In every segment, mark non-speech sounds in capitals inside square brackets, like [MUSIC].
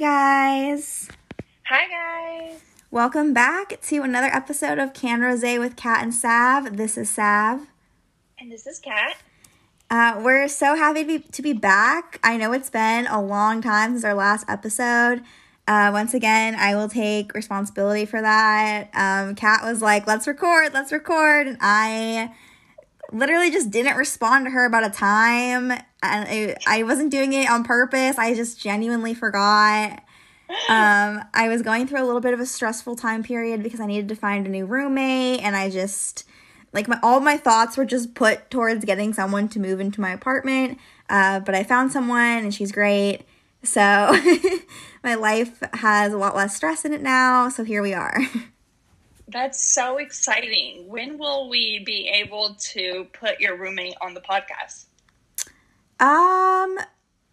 guys. Hi, guys. Welcome back to another episode of Can Rose with Kat and Sav. This is Sav. And this is Kat. Uh, we're so happy to be, to be back. I know it's been a long time since our last episode. Uh, once again, I will take responsibility for that. Um, Kat was like, let's record, let's record. And I literally just didn't respond to her about a time. And I, I wasn't doing it on purpose. I just genuinely forgot. Um, I was going through a little bit of a stressful time period because I needed to find a new roommate. And I just, like, my, all my thoughts were just put towards getting someone to move into my apartment. Uh, but I found someone and she's great. So [LAUGHS] my life has a lot less stress in it now. So here we are. [LAUGHS] That's so exciting. When will we be able to put your roommate on the podcast? Um,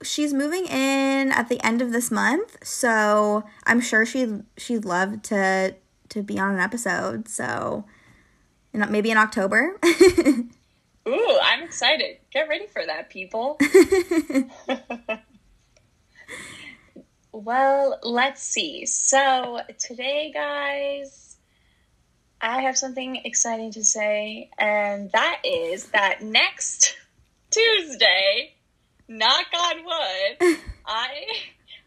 she's moving in at the end of this month, so I'm sure she she'd love to to be on an episode. So, you know, maybe in October. [LAUGHS] Ooh, I'm excited. Get ready for that, people. [LAUGHS] [LAUGHS] well, let's see. So, today, guys, I have something exciting to say, and that is that next Tuesday, knock on wood, [LAUGHS] I,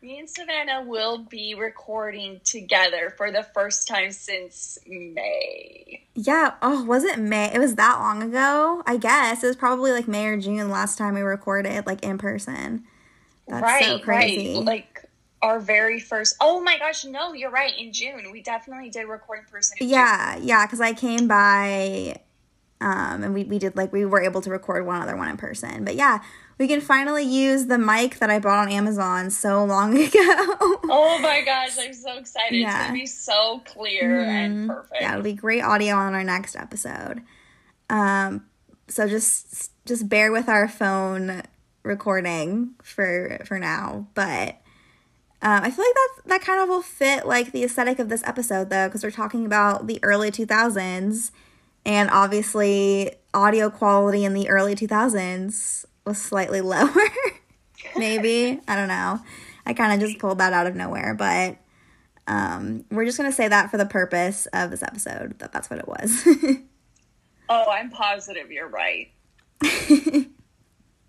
me and Savannah will be recording together for the first time since May. yeah. Oh, was it May? It was that long ago. I guess it was probably like May or June last time we recorded like in person. That's right, so crazy. right. Like our very first. Oh my gosh, no, you're right. In June, we definitely did record in person. in June. Yeah, yeah, because I came by um and we, we did like we were able to record one other one in person. But yeah, we can finally use the mic that I bought on Amazon so long [LAUGHS] ago. Oh my gosh, I'm so excited. It's Yeah. gonna be so clear and perfect. yeah, it'll be great audio on our next episode. Um so just just bear with our phone recording for for now, but um, I feel like that that kind of will fit like the aesthetic of this episode though, because we're talking about the early 2000s, and obviously audio quality in the early 2000s was slightly [LAUGHS] lower. Maybe I don't know. I kind of just pulled that out of nowhere, but um, we're just gonna say that for the purpose of this episode that that's what it was. [LAUGHS] Oh, I'm positive you're right. [LAUGHS]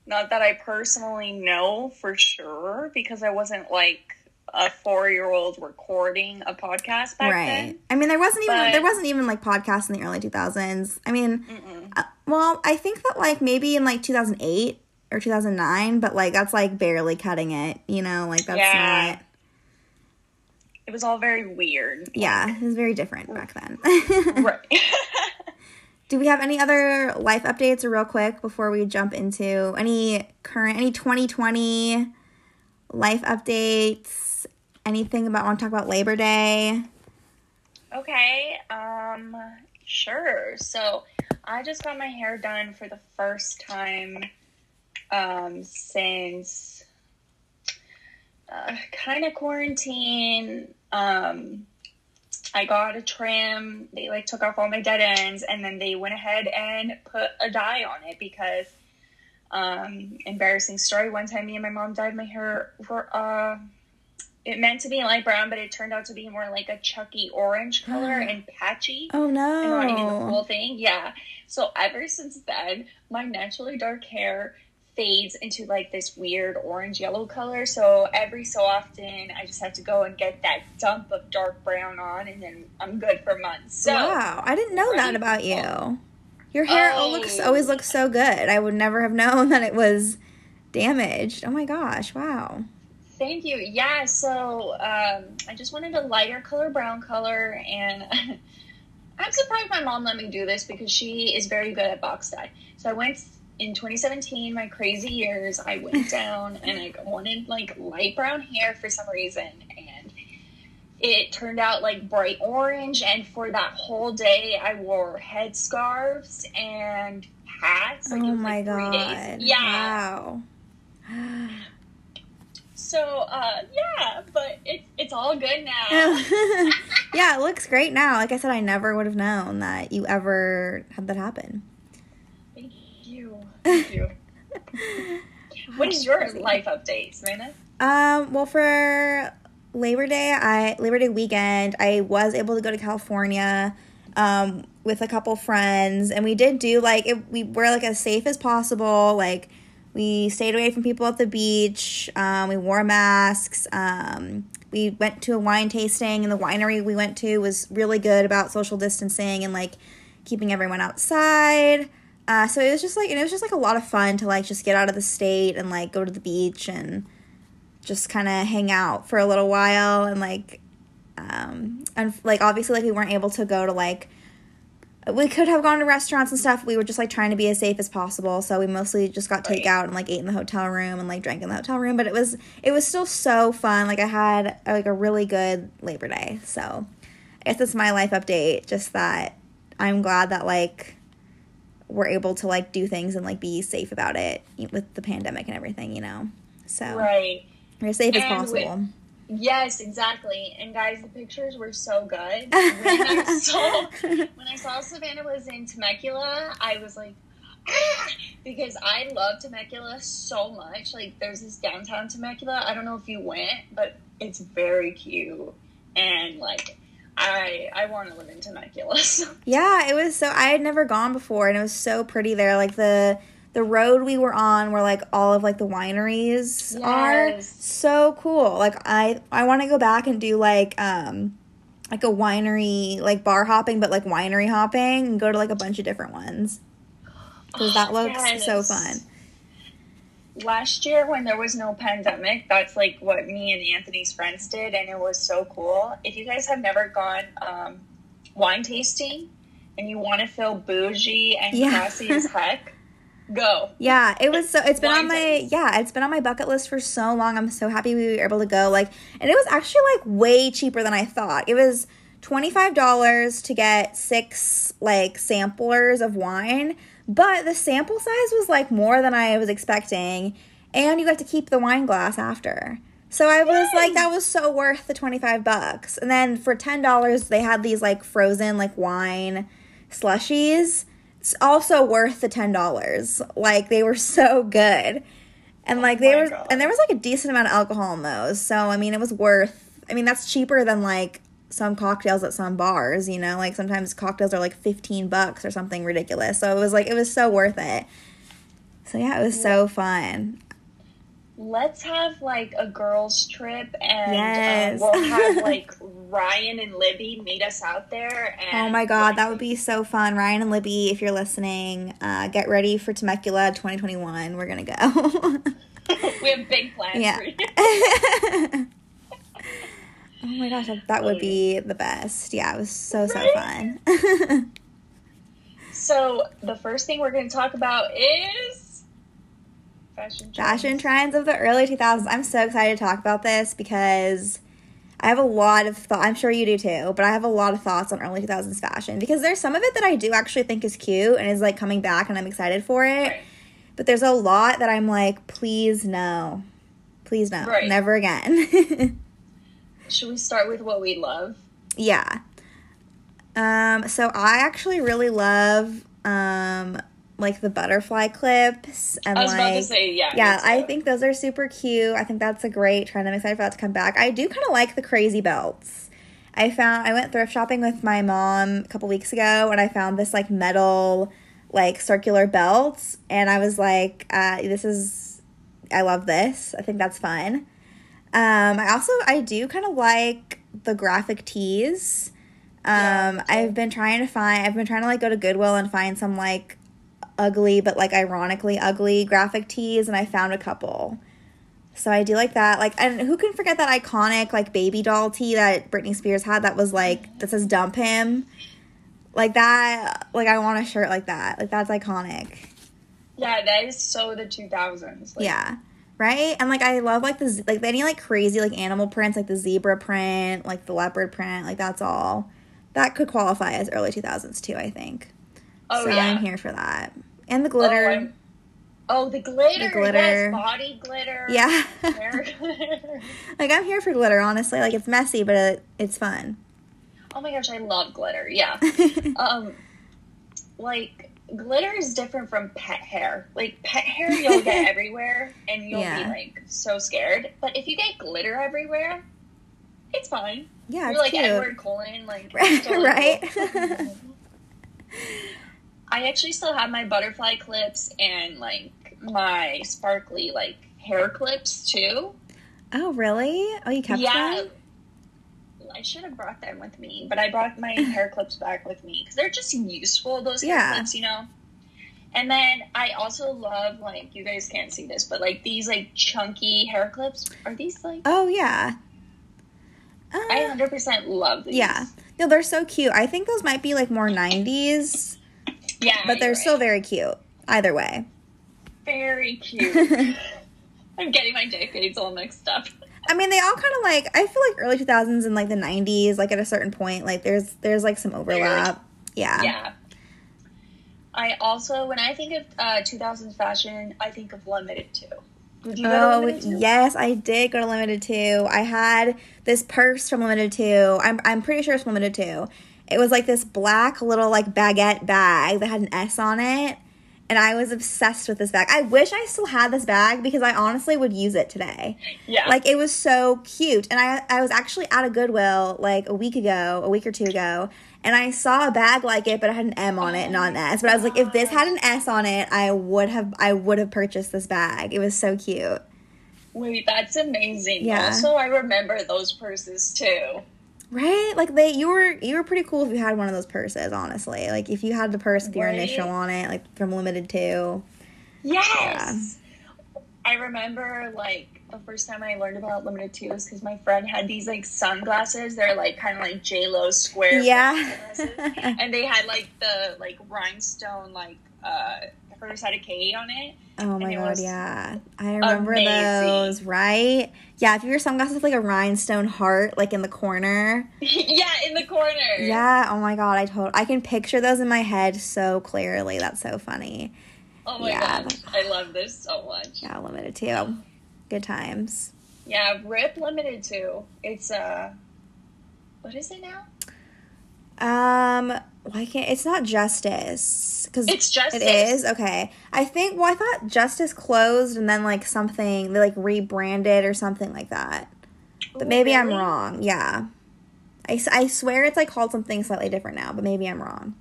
Not that I personally know for sure because I wasn't like a four year old recording a podcast back right. then. I mean, there wasn't even But- there wasn't even like podcasts in the early 2000s. I mean, uh, well, I think that like maybe in like 2008 or 2009, but like that's like barely cutting it. You know, like that's Yeah. not. It was all very weird. Yeah, it was very different back then. Right. [LAUGHS] [LAUGHS] Do we have any other life updates, or real quick before we jump into any current, any 2020 life updates? Anything about want to talk about Labor Day? Okay, um, sure. So I just got my hair done for the first time um, since uh, kind of quarantine. Um, I got a trim. They like took off all my dead ends, and then they went ahead and put a dye on it because. Um, embarrassing story. One time, me and my mom dyed my hair for uh, it meant to be light brown, but it turned out to be more like a chucky orange color [GASPS] and patchy. Oh no! And not even the whole thing. Yeah. So ever since then, my naturally dark hair fades into like this weird orange yellow color. So every so often, I just have to go and get that dump of dark brown on, and then I'm good for months. So wow, I didn't know that about you. Oh. Your hair Oh. looks always looks so good. I would never have known [LAUGHS] that it was damaged. Oh my gosh! Wow. Thank you. Yeah, so um, I just wanted a lighter color, brown color, and [LAUGHS] I'm surprised my mom let me do this because she is very good at box dye. So I went in 2017, my crazy years. I went [LAUGHS] down and I wanted like light brown hair for some reason, and it turned out like bright orange. And for that whole day, I wore headscarves and hats. Like, oh my like, three god! days. Yeah. Wow. [GASPS] [LAUGHS] So uh, yeah, but it's it's all good now. [LAUGHS] yeah, it looks great now. Like I said, I never would have known that you ever had that happen. Thank you. Thank you. [LAUGHS] what is your life update, Savannah? Um, well, for Labor Day, I Labor Day weekend, I was able to go to California um, with a couple friends, and we did do like it, we were like as safe as possible. Like we stayed away from people at the beach. Um, we wore masks. Um, we went to a wine tasting, and the winery we went to was really good about social distancing and like keeping everyone outside. Uh, so it was just like, and it was just like a lot of fun to like just get out of the state and like go to the beach and just kind of hang out for a little while and like, um, and like obviously like we weren't able to go to like, we could have gone to restaurants and stuff. We were just like trying to be as safe as possible, so we mostly just got takeout and like ate in the hotel room and like drank in the hotel room. But it was it was still so fun. Like I had like a really good Labor Day. So I guess that's my life update. Just that I'm glad that like we're able to like do things and like be safe about it with the pandemic and everything. You know, so Right. we're as safe as And possible. Yes, exactly. And guys, the pictures were so good. [LAUGHS] When I saw [LAUGHS] when I saw Savannah was in Temecula, I was like, "Ah," [GASPS] because I love Temecula so much. Like, there's this downtown Temecula. I don't know if you went, but it's very cute, and like, I I want to live in Temecula. [LAUGHS] So. Yeah, it was so I had never gone before and it was so pretty there. Like the the road we were on where like all of like the wineries are so cool. Like I I want to go back and do like um like a winery like bar hopping but like winery hopping and go to like a bunch of different ones. Cuz that looks so fun. last year when there was no pandemic that's like what me and anthony's friends did and it was so cool if you guys have never gone um, wine tasting and you want to feel bougie and Yeah. classy as [LAUGHS] heck go Yeah, it was so. It's been on my yeah. It's been on my bucket list for so long. I'm so happy we were able to go. Like, and it was actually like way cheaper than I thought. It was twenty five dollars to get six like samplers of wine, but the sample size was like more than I was expecting, and you got to keep the wine glass after. So I was Yay. like, that was so worth the twenty five bucks. And then for ten dollars, they had these like frozen like wine slushies it's also worth the ten dollars. Like they were so good, and oh like they were, God. and there was like a decent amount of alcohol in those. So I mean, it was worth. I mean, that's cheaper than like some cocktails at some bars. You know, like sometimes cocktails are like fifteen bucks or something ridiculous. So it was like it was so worth it. So yeah, it was so fun. Let's have like a girls trip and Yes. um, we'll have [LAUGHS] like ryan and libby meet us out there and Oh my god, that would be so fun. Ryan and Libby, if you're listening, uh, get ready for Temecula 2021. We're gonna go. [LAUGHS] we have big plans Yeah. for you [LAUGHS] oh my gosh, that, that would be the best. Yeah, it was so so Right? fun. so the first thing we're going to talk about is fashion trends. Fashion trends of the early 2000s. I'm so excited to talk about this because I have a lot of thought. I'm sure you do too, but I have a lot of thoughts on early 2000s fashion because there's some of it that I do actually think is cute and is like coming back and I'm excited for it. Right. But there's a lot that I'm like, please no. Please no. Right. Never again. [LAUGHS] Should we start with what we love? Yeah. Um, so I actually really love um like the butterfly clips and I was like about to say, yeah. yeah, I think those are super cute. I think that's a great trend. I'm excited for that to come back. I do kind of like the crazy belts. I found I went thrift shopping with my mom a couple weeks ago and I found this like metal like circular belt and I was like, uh, this is I love this. I think that's fun. Um, I also I do kind of like the graphic tees. Um, too. I've been trying to find. I've been trying to like go to Goodwill and find some like ugly but like ironically ugly graphic tees, and I found a couple. So I do like that. Like, and who can forget that iconic like baby doll tee that Britney Spears had that was like that says "dump him," like that. Like I want a shirt like that. Like that's iconic. Yeah, that is so the 2000s. Like, Yeah. Right? And like I love like the z- like any like crazy like animal prints like the zebra print, like the leopard print, like that's all. That could qualify as early 2000s too, I think. Oh, so yeah. I'm here for that. And the Oh, glitter. I'm- Oh, the glitter. The glitter. Yes, body glitter. yeah. glitter. [LAUGHS] like I'm here for glitter, honestly. Like it's messy, but it, it's fun. Oh my gosh, I love glitter. Yeah. [LAUGHS] um, like glitter is different from pet hair. Like pet hair, you'll get [LAUGHS] everywhere, and you'll Yeah. be like so scared. But if you get glitter everywhere, it's fine. Yeah, You're like cute. Edward Cullen, like Right, right? I actually still have my butterfly clips and like my sparkly like hair clips too. oh, really? Oh, you kept them? yeah. them? I should have brought them with me, but I brought my [LAUGHS] hair clips back with me because they're just useful. Those hair Yeah. clips, you know. And then I also love like you guys can't see this, but like these like chunky hair clips. Are these like? Oh, yeah. I Uh, hundred percent love these. yeah. No, they're so cute. I think those might be like more 90s, yeah, but they're you're still very cute. Either way. very cute. [LAUGHS] I'm getting my decades all mixed up. I mean, they all kind of like I feel like early 2000s and like the 90s, like at a certain point, like there's there's like some overlap. Yeah. Yeah. I also, when I think of uh, 2000s fashion, I think of limited too. Did you go to Oh limited yes, I did go to Limited Too. I had this purse from Limited Too. I'm I'm pretty sure it's Limited Too. It was like this black little like baguette bag that had an S on it, and I was obsessed with this bag. I wish I still had this bag because I honestly would use it today. Yeah. Like it was so cute. And I I was actually at a Goodwill like a week ago, a week or two ago, and I saw a bag like it, but it had an M on it, not an S. But I was like, if this had an S on it, I would have I would have purchased this bag. It was so cute. Wait, that's amazing. Yeah. Also, I remember those purses too. Right? Like they you were you were pretty cool if you had one of those purses, honestly. Like if you had the purse with your Right? initial on it, like from Limited Too. Yes. I remember like the first time I learned about Limited Too is because my friend had these like sunglasses. They're like kind of like J Lo square Yeah. [LAUGHS] and they had like the like rhinestone like uh hers had a K on it. Oh my god, yeah. I remember amazing. those, right? Yeah, if you wear sunglasses with like a rhinestone heart like in the corner. [LAUGHS] yeah, in the corner. Yeah, oh my god, I told I can picture those in my head so clearly. That's so funny. Oh my Yeah. gosh, I love this so much. Yeah, limited too. Good times. Yeah, Rip Limited too. It's uh, what is it now? Um, why can't it's not justice because It's Justice. It is okay. I think. Well, I thought Justice closed and then like something they like rebranded or something like that. But maybe I'm wrong. Yeah, I, I swear it's like called something slightly different now, but maybe I'm wrong.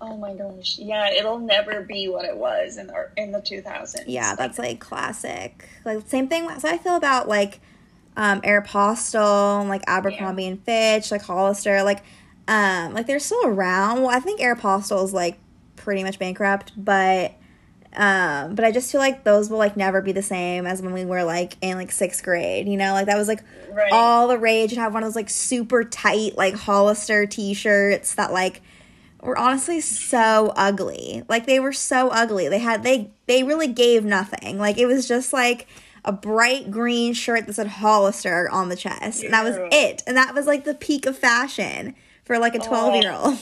Oh my gosh, yeah, it'll never be what it was in the in the 2000s. Yeah, that's like classic. Like same thing. So I feel about like um Aeropostale, like Abercrombie and Fitch, like Hollister, like um like they're still around. Well, I think Aeropostale is like pretty much bankrupt, but um but I just feel like those will like never be the same as when we were like in like sixth grade. You know, like that was like right. all the rage and have one of those like super tight like Hollister t-shirts that like were honestly so ugly. Like they were so ugly. They had they they really gave nothing. Like it was just like a bright green shirt that said Hollister on the chest. And that was it. And that was like the peak of fashion for like a 12-year-old.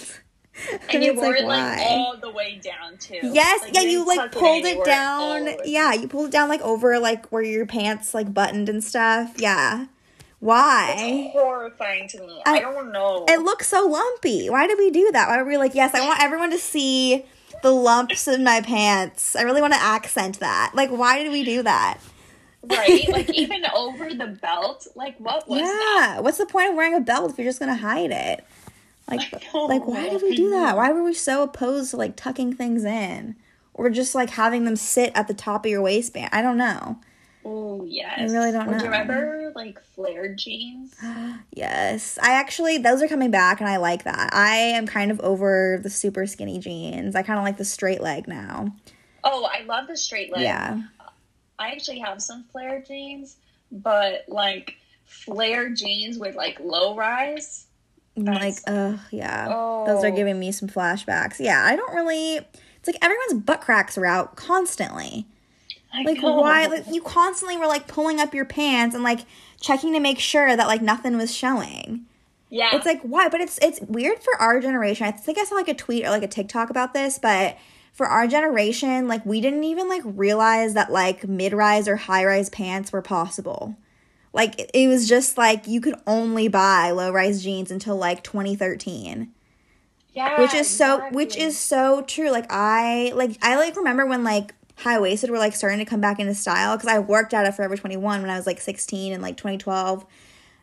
[LAUGHS] and you it's wore like, it like why? all the way down too. Yes, yeah, you didn't like pulled you it down. way- Yeah, you pulled it down like over like where your pants like buttoned and stuff. Yeah. Why? It's horrifying to me. I- I, don't know. It looks so lumpy. Why did we do that? Why were we like, yes, I want everyone to see the lumps in my pants. I really want to accent that. Like, why did we do that? right? Like [LAUGHS] even over the belt. Like what was that? yeah. What's the point of wearing a belt if you're just gonna hide it? Like, [LAUGHS] like why did we do that? [LAUGHS] Why were we so opposed to like tucking things in, or just like having them sit at the top of your waistband? I don't know. Oh yes. I really don't Or Do you remember like flared jeans? [GASPS] Yes, I actually those are coming back, and I like that. I am kind of over the super skinny jeans. I kind of like the straight leg now. Oh, I love the straight leg. Yeah. I actually have some flare jeans, but like flare jeans with like low rise. Like uh yeah those are Oh. giving me some flashbacks yeah i don't really it's like everyone's butt cracks are out constantly I like know. why like you constantly were like pulling up your pants and like checking to make sure that like nothing was showing Yeah. it's like why but it's it's weird for our generation i think i saw like a tweet or like a tiktok about this but for our generation like we didn't even like realize that like mid-rise or high-rise pants were possible like it- was just like you could only buy low-rise jeans until like 2013 yeah, which is so which is so true like i like i like remember when like high-waisted were like starting to come back into style because i worked at a forever 21 when i was like 16 and like 2012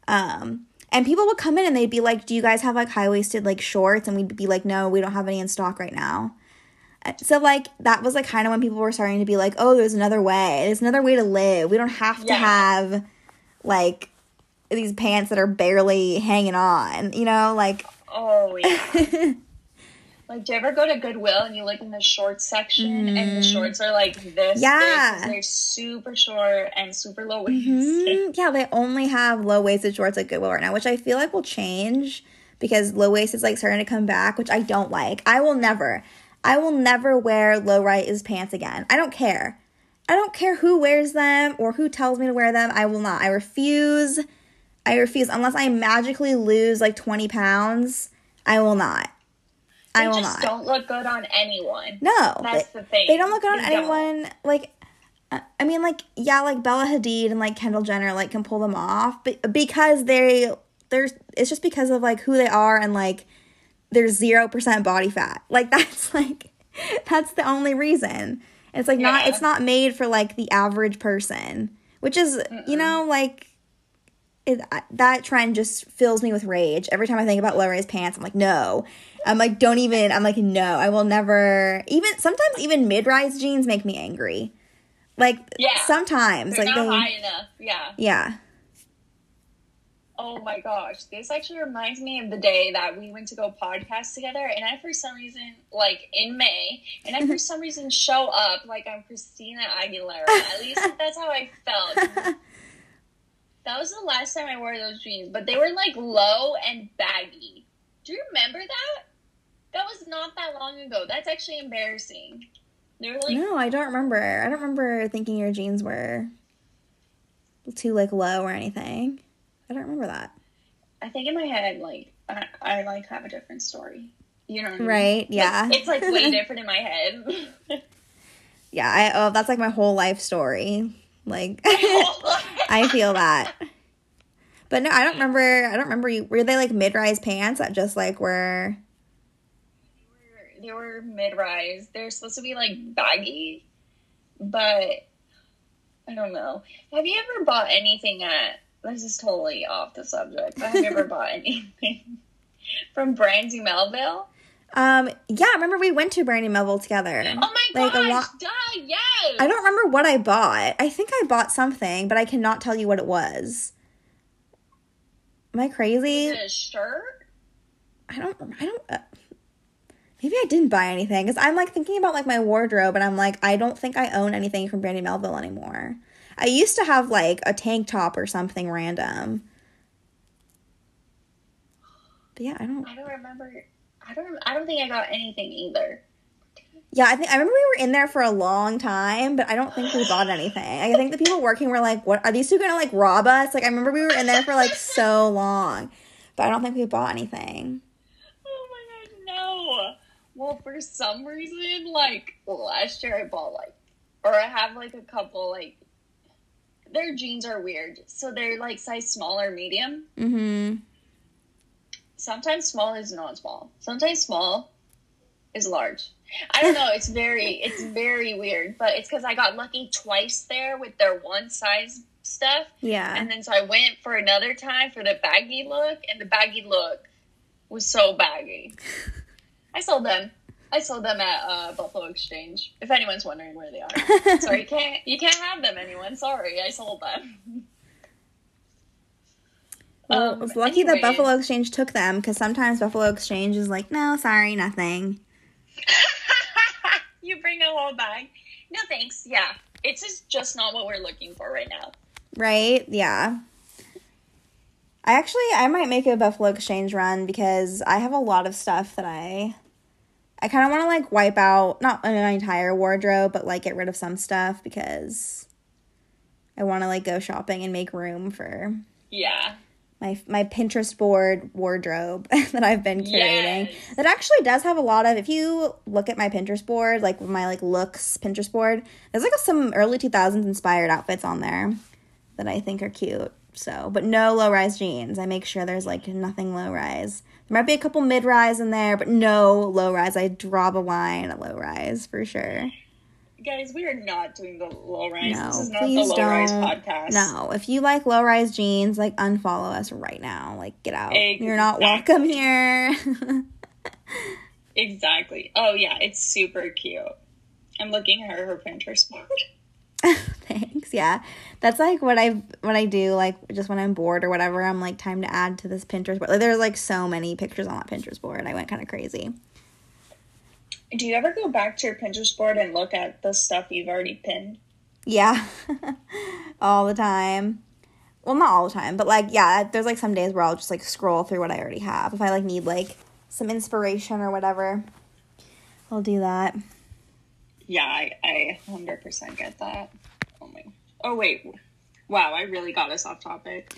Um, and people would come in and they'd be like, "Do you guys have like high waisted like shorts?" And we'd be like, "No, we don't have any in stock right now." Uh, So like that was like kind of when people were starting to be like, "Oh, there's another way. There's another way to live. We don't have to have like these pants that are barely hanging on." You know, like Oh yeah. [LAUGHS] like, do you ever go to Goodwill and you look in the shorts section and the shorts are like this? Mm. Yeah. big they're super short and super low waisted. Mhm. Yeah, they only have low waisted shorts at Goodwill right now, which I feel like will change because low waist is like starting to come back, which I don't like. I will never, I will never wear low rise pants again. I don't care. I don't care who wears them or who tells me to wear them. I will not. I refuse. I refuse unless I magically lose like 20 pounds. I will not. They I will just not. don't look good on anyone. No, That's they, the thing. They don't look good on They don't. anyone. Like, uh, I mean, like yeah, like Bella Hadid and like Kendall Jenner like can pull them off, but because they there's it's just because of like who they are and like there's zero percent body fat. Like [LAUGHS] that's like that's the only reason. It's like not it's not made for like the average person, which is you know like. It, that trend just fills me with rage every time I think about low rise pants. I'm like, no. I'm like, don't even. I'm like, no. I will never. Even sometimes, even mid rise jeans make me angry. Like Yeah. sometimes, They're like not they, high enough. Yeah. yeah, Oh my gosh. This actually reminds me of the day that we went to go podcast together and I for some reason like in May and I for [LAUGHS] some reason show up like I'm Christina Aguilera. At least [LAUGHS] that's how I felt. That was the last time I wore those jeans, but they were like low and baggy. Do you remember that? That was not that long ago. That's actually embarrassing. They were like no, I don't remember. I don't remember thinking your jeans were too like low or anything. I don't remember that. I think in my head, like I, I like have a different story. You know what I mean? Right? Yeah. it's like way [LAUGHS] different in my head. [LAUGHS] yeah. I oh, that's like my whole life story. Like [LAUGHS] I feel that. But no, I don't remember. I don't remember you. Were they like mid rise pants that just like were? they were mid rise. They're supposed to be like baggy, but I don't know. Have you ever bought anything at? This is totally off the subject. I've you ever [LAUGHS] bought anything from Brandy Melville? Um. Yeah. I remember we went to Brandy Melville together. Oh my Like, a gosh! lot- duh, yes. I don't remember what I bought. I think I bought something, but I cannot tell you what it was. Am I crazy? Is it a shirt? I don't. I don't. Uh, maybe I didn't buy anything because I'm like thinking about like my wardrobe, and I'm like, I don't think I own anything from Brandy Melville anymore. I used to have like a tank top or something random. But yeah, I don't. I don't remember. I don't. I don't think I got anything either. Yeah, I think I remember we were in there for a long time, but I don't think we bought anything. I think the people working were like, "What are these two gonna like rob us?" Like I remember we were in there for like so long, but I don't think we bought anything. Oh my god, no. Well, for some reason, like last year, I bought like, or I have like a couple like. Their jeans are weird, so they're like size small or medium. Mm-hmm. Sometimes small is not small. Sometimes small is large. I don't know. It's very, [LAUGHS] it's very weird, but it's because I got lucky twice there with their one size stuff. Yeah. And then so I went for another time for the baggy look, and the baggy look was so baggy. [LAUGHS] I sold them. I sold them at uh, Buffalo Exchange. If anyone's wondering where they are, [LAUGHS] sorry, you can't you can't have them. Anyone? Sorry, I sold them. Well, Um, it's lucky that. Buffalo Exchange took them because sometimes Buffalo Exchange is like, no, sorry, nothing. [LAUGHS] you bring a whole bag. No thanks. Yeah, it's just just not what we're looking for right now. Right? Yeah. I actually I might make a Buffalo Exchange run because I have a lot of stuff that I I kind of want to like wipe out not an entire wardrobe but like get rid of some stuff because I want to like go shopping and make room for Yeah. my my Pinterest board wardrobe [LAUGHS] that I've been curating. Yes. That actually does have a lot of. If you look at my Pinterest board, like my like looks Pinterest board, there's like some early 2000s inspired outfits on there that I think are cute. So, but no low rise jeans. I make sure there's like nothing low rise. There might be a couple mid rise in there, but no low rise. I draw the line at low rise for sure. Guys, we are not doing the low rise. No, this is not the please low rise don't. podcast. No, if you like low rise jeans, like unfollow us right now. Like get out. You're not welcome here. [LAUGHS] Exactly. Oh yeah, it's super cute. I'm looking at her, her Pinterest board. [LAUGHS] Thanks. Yeah. That's like what I what I do like just when I'm bored or whatever. I'm like time to add to this Pinterest board. Like there's like so many pictures on that Pinterest board. I went kind of crazy. Do you ever go back to your Pinterest board and look at the stuff you've already pinned? Yeah. [LAUGHS] all the time. Well, not all the time, but like yeah, there's like some days where I'll just like scroll through what I already have. If I like need like some inspiration or whatever, I'll do that. Yeah, I, I 100% get that. Oh my. Oh wait. Wow, I really got us off topic.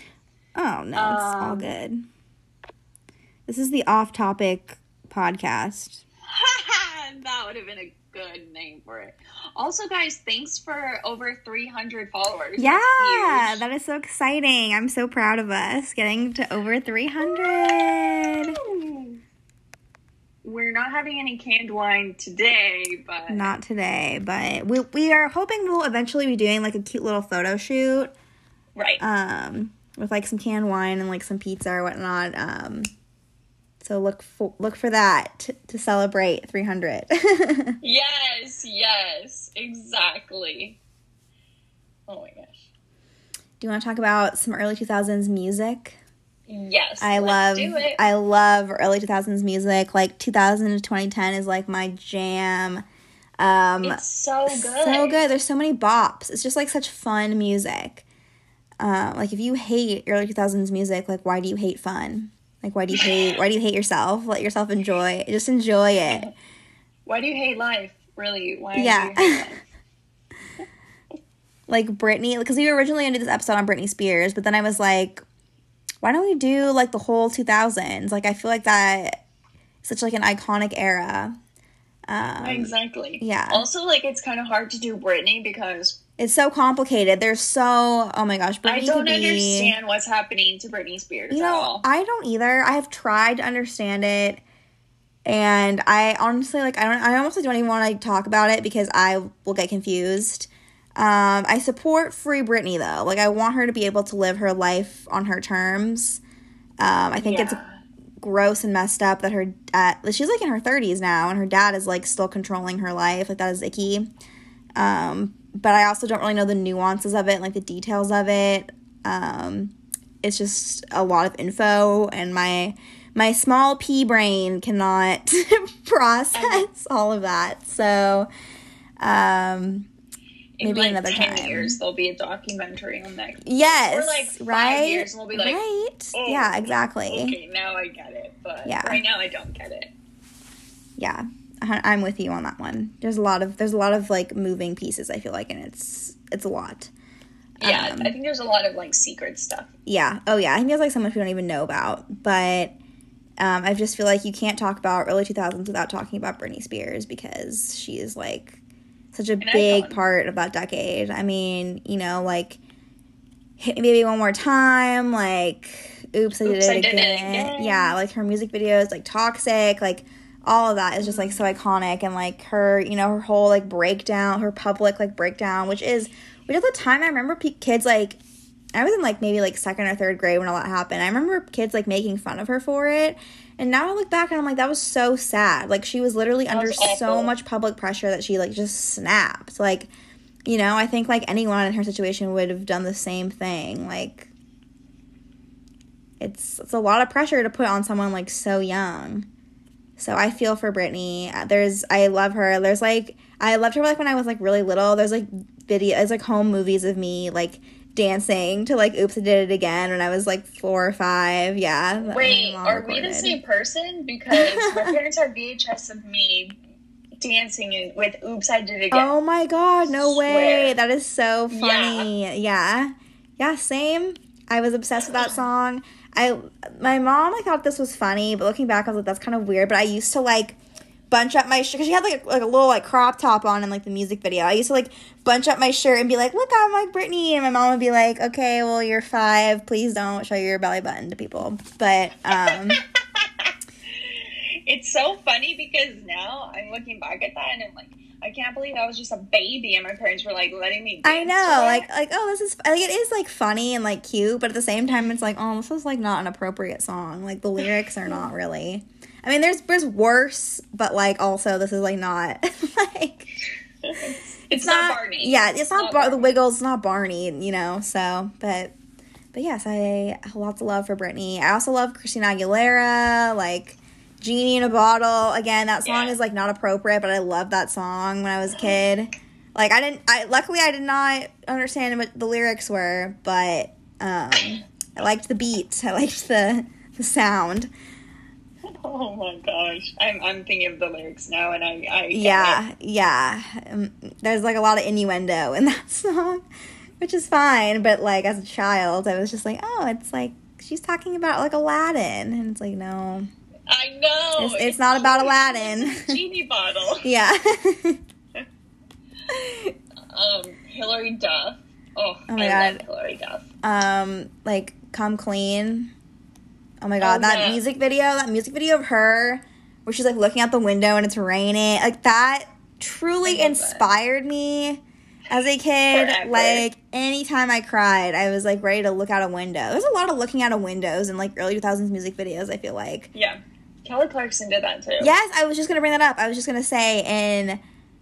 Oh no, it's all Um, good. This is the off-topic podcast. [LAUGHS] that would have been a good name for it. Also, guys, thanks for over 300 followers. Yeah, that is so exciting. I'm so proud of us getting to over 300. We're not having any canned wine today, but Not today, but we we are hoping we'll eventually be doing like a cute little photo shoot right. um with like some canned wine and like some pizza or whatnot. Um so look for look for that t- to celebrate 300. [LAUGHS] yes, yes, exactly. Oh my gosh. Do you want to talk about some early 2000s music? Yes, I love do it. I love early 2000s music. Like 2000 to 2010 is like my jam. Um it's so good. so good. There's so many bops. It's just like such fun music. Uh, like if you hate early 2000s music, like why do you hate fun? Like why do you hate why do you hate yourself? Let yourself enjoy. Just enjoy it. [LAUGHS] Why do you hate life? Really? Why Yeah. do you hate life? [LAUGHS] [LAUGHS] Like Britney, because we were originally gonna do this episode on Britney Spears, but then I was like, why don't we do like the whole 2000s? Like I feel like that such like an iconic era. Um, exactly. yeah. Also, like, it's kind of hard to do Britney because it's so complicated. There's so oh my gosh, Britney I don't be- understand what's happening to Britney Spears You at know, all. I don't either. I have tried to understand it, and I honestly like. I don't. I honestly don't even want to talk about it because I will get confused. Um, I support free Britney though. Like, I want her to be able to live her life on her terms. Um, I think it's gross and messed up that her dad. She's like in her thirties now, and her dad is like still controlling her life. Like that is icky. Um, but I also don't really know the nuances of it, like the details of it. Um, it's just a lot of info, and my my small pea brain cannot [LAUGHS] process all of that. So, um, In maybe like another 10 time. years, there'll be a documentary on that. yes, Or, like, five right, years, and we'll be like, right, oh, yeah, exactly. Okay, now I get it. But Yeah. right now, I don't get it. yeah I- i'm with you on that one there's a lot of there's a lot of like moving pieces i feel like and it's it's a lot Yeah, Um, I think there's a lot of like secret stuff. yeah oh yeah i think there's like so much we don't even know about but um, i just feel like you can't talk about early 2000s without talking about britney spears because she is like such a big icon. part of that decade i mean you know like hit me baby one more time like oops i did, it, I Did It again. Again. yeah like her music videos like toxic like all of that is just like so iconic and like her you know her whole like breakdown her public like breakdown which is which at the time i remember kids like i was in like maybe like second or third grade when all that happened. I remember kids like making fun of her for it. And now i look back and i'm like that was so sad. Like she was literally That under was so much public pressure that she like just snapped. Like you know i think like anyone in her situation would have done the same thing. Like it's it's a lot of pressure to put on someone like so young. So I feel for Britney. Uh, There's I love her. There's like I loved her like when I was like really little. There's like video videos like home movies of me like dancing to like Oops I Did It Again when I was like four or five. Yeah. Wait, are we the same person? [LAUGHS] Because my parents have VHS of me dancing in, with "Oops, I Did It Again." Oh my god, no Swear. way. That is so funny. Yeah. yeah. same. I was obsessed with that [LAUGHS] song. I my mom I thought this was funny, but looking back I was like that's kind of weird, but I used to like bunch up my shirt cuz she had like a, like a little like crop top on in like the music video. I used to like bunch up my shirt and be like, "Look, I'm like Britney." And my mom would be like, "Okay, well, you're 5. Please don't show your belly button to people." But um [LAUGHS] it's so funny because now I'm looking back at that and I'm like, I can't believe I was just a baby and my parents were like letting me. I know, like like oh, this is like it is like funny and like cute, but at the same time, it's like oh, this is like not an appropriate song. Like the lyrics are not really. I mean, there's there's worse, but like also this is like not [LAUGHS] like it's, not, Barney. Yeah, it's, not, not Bar- the Wiggles, it's not Barney, you know. So, but but yes, I have lots of love for Britney. I also love Christina Aguilera, like Genie in a Bottle. Again, that song Yeah. is like not appropriate, but I love that song when I was a kid. Like I didn't. I luckily I did not understand what the lyrics were, but um, I liked the beat. I liked the the sound. [LAUGHS] Oh my gosh, I'm I'm thinking of the lyrics now, and I I Yeah, yeah. Um, there's like a lot of innuendo [LAUGHS] in that song, which is fine. But like as a child, I was just like, oh, it's like she's talking about like Aladdin, and it's like no. I know It's- it's not about Aladdin. It's genie [LAUGHS] bottle. yeah. Um, Hilary Duff. Oh, Oh my I God. love Hilary Duff. um, like come clean. Oh my god, Oh, that yeah. music video, that music video of her where she's like looking out the window and it's raining, like that truly I love that. inspired me as a kid. Forever. Like anytime I cried, I was like ready to look out a window. There's a lot of looking out of windows in like early 2000s music videos, I feel like. Yeah, Kelly Clarkson did that too. Yes, I was just gonna bring that up. I was just gonna say in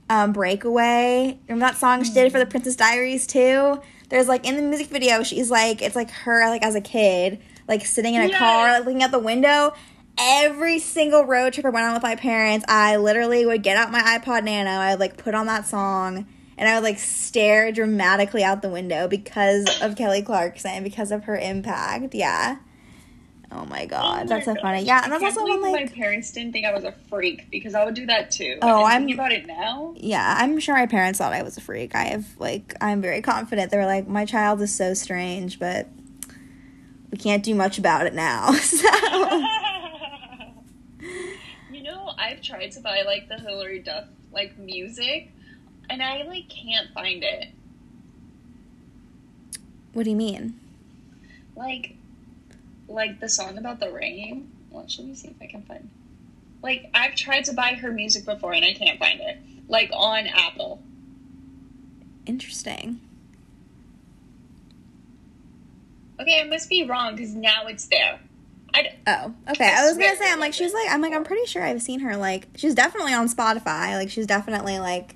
um, Breakaway. Remember that song she did for the Princess Diaries too? There's like in the music video, she's like it's like her like as a kid, like sitting in a Yes. car, like looking out the window. Every single road trip I went on with my parents, I literally would get out my iPod Nano, I would like put on that song, and I would like stare dramatically out the window because of Kelly Clarkson, because of her impact. Yeah. Oh my oh god, Oh that's my so funny. Yeah, and that's also when like my parents didn't think I was a freak because I would do that too. Oh, I'm- thinking about it now. yeah, I'm sure my parents thought I was a freak. I have like I'm very confident. They were like, my child is so strange, but we can't do much about it now. [LAUGHS] So [LAUGHS] you know, I've tried to buy like the Hilary Duff like music, and I like can't find it. what do you mean? Like, like the song about the rain. What should we see if I can find? Like, I've tried to buy her music before, and I can't find it. Like on Apple. Interesting. Okay, I must be wrong because now it's there. I Oh, okay. I I was gonna say, I'm like, she's like, I'm like, I'm pretty sure I've seen her. Like, she's definitely on Spotify. Like, she's definitely like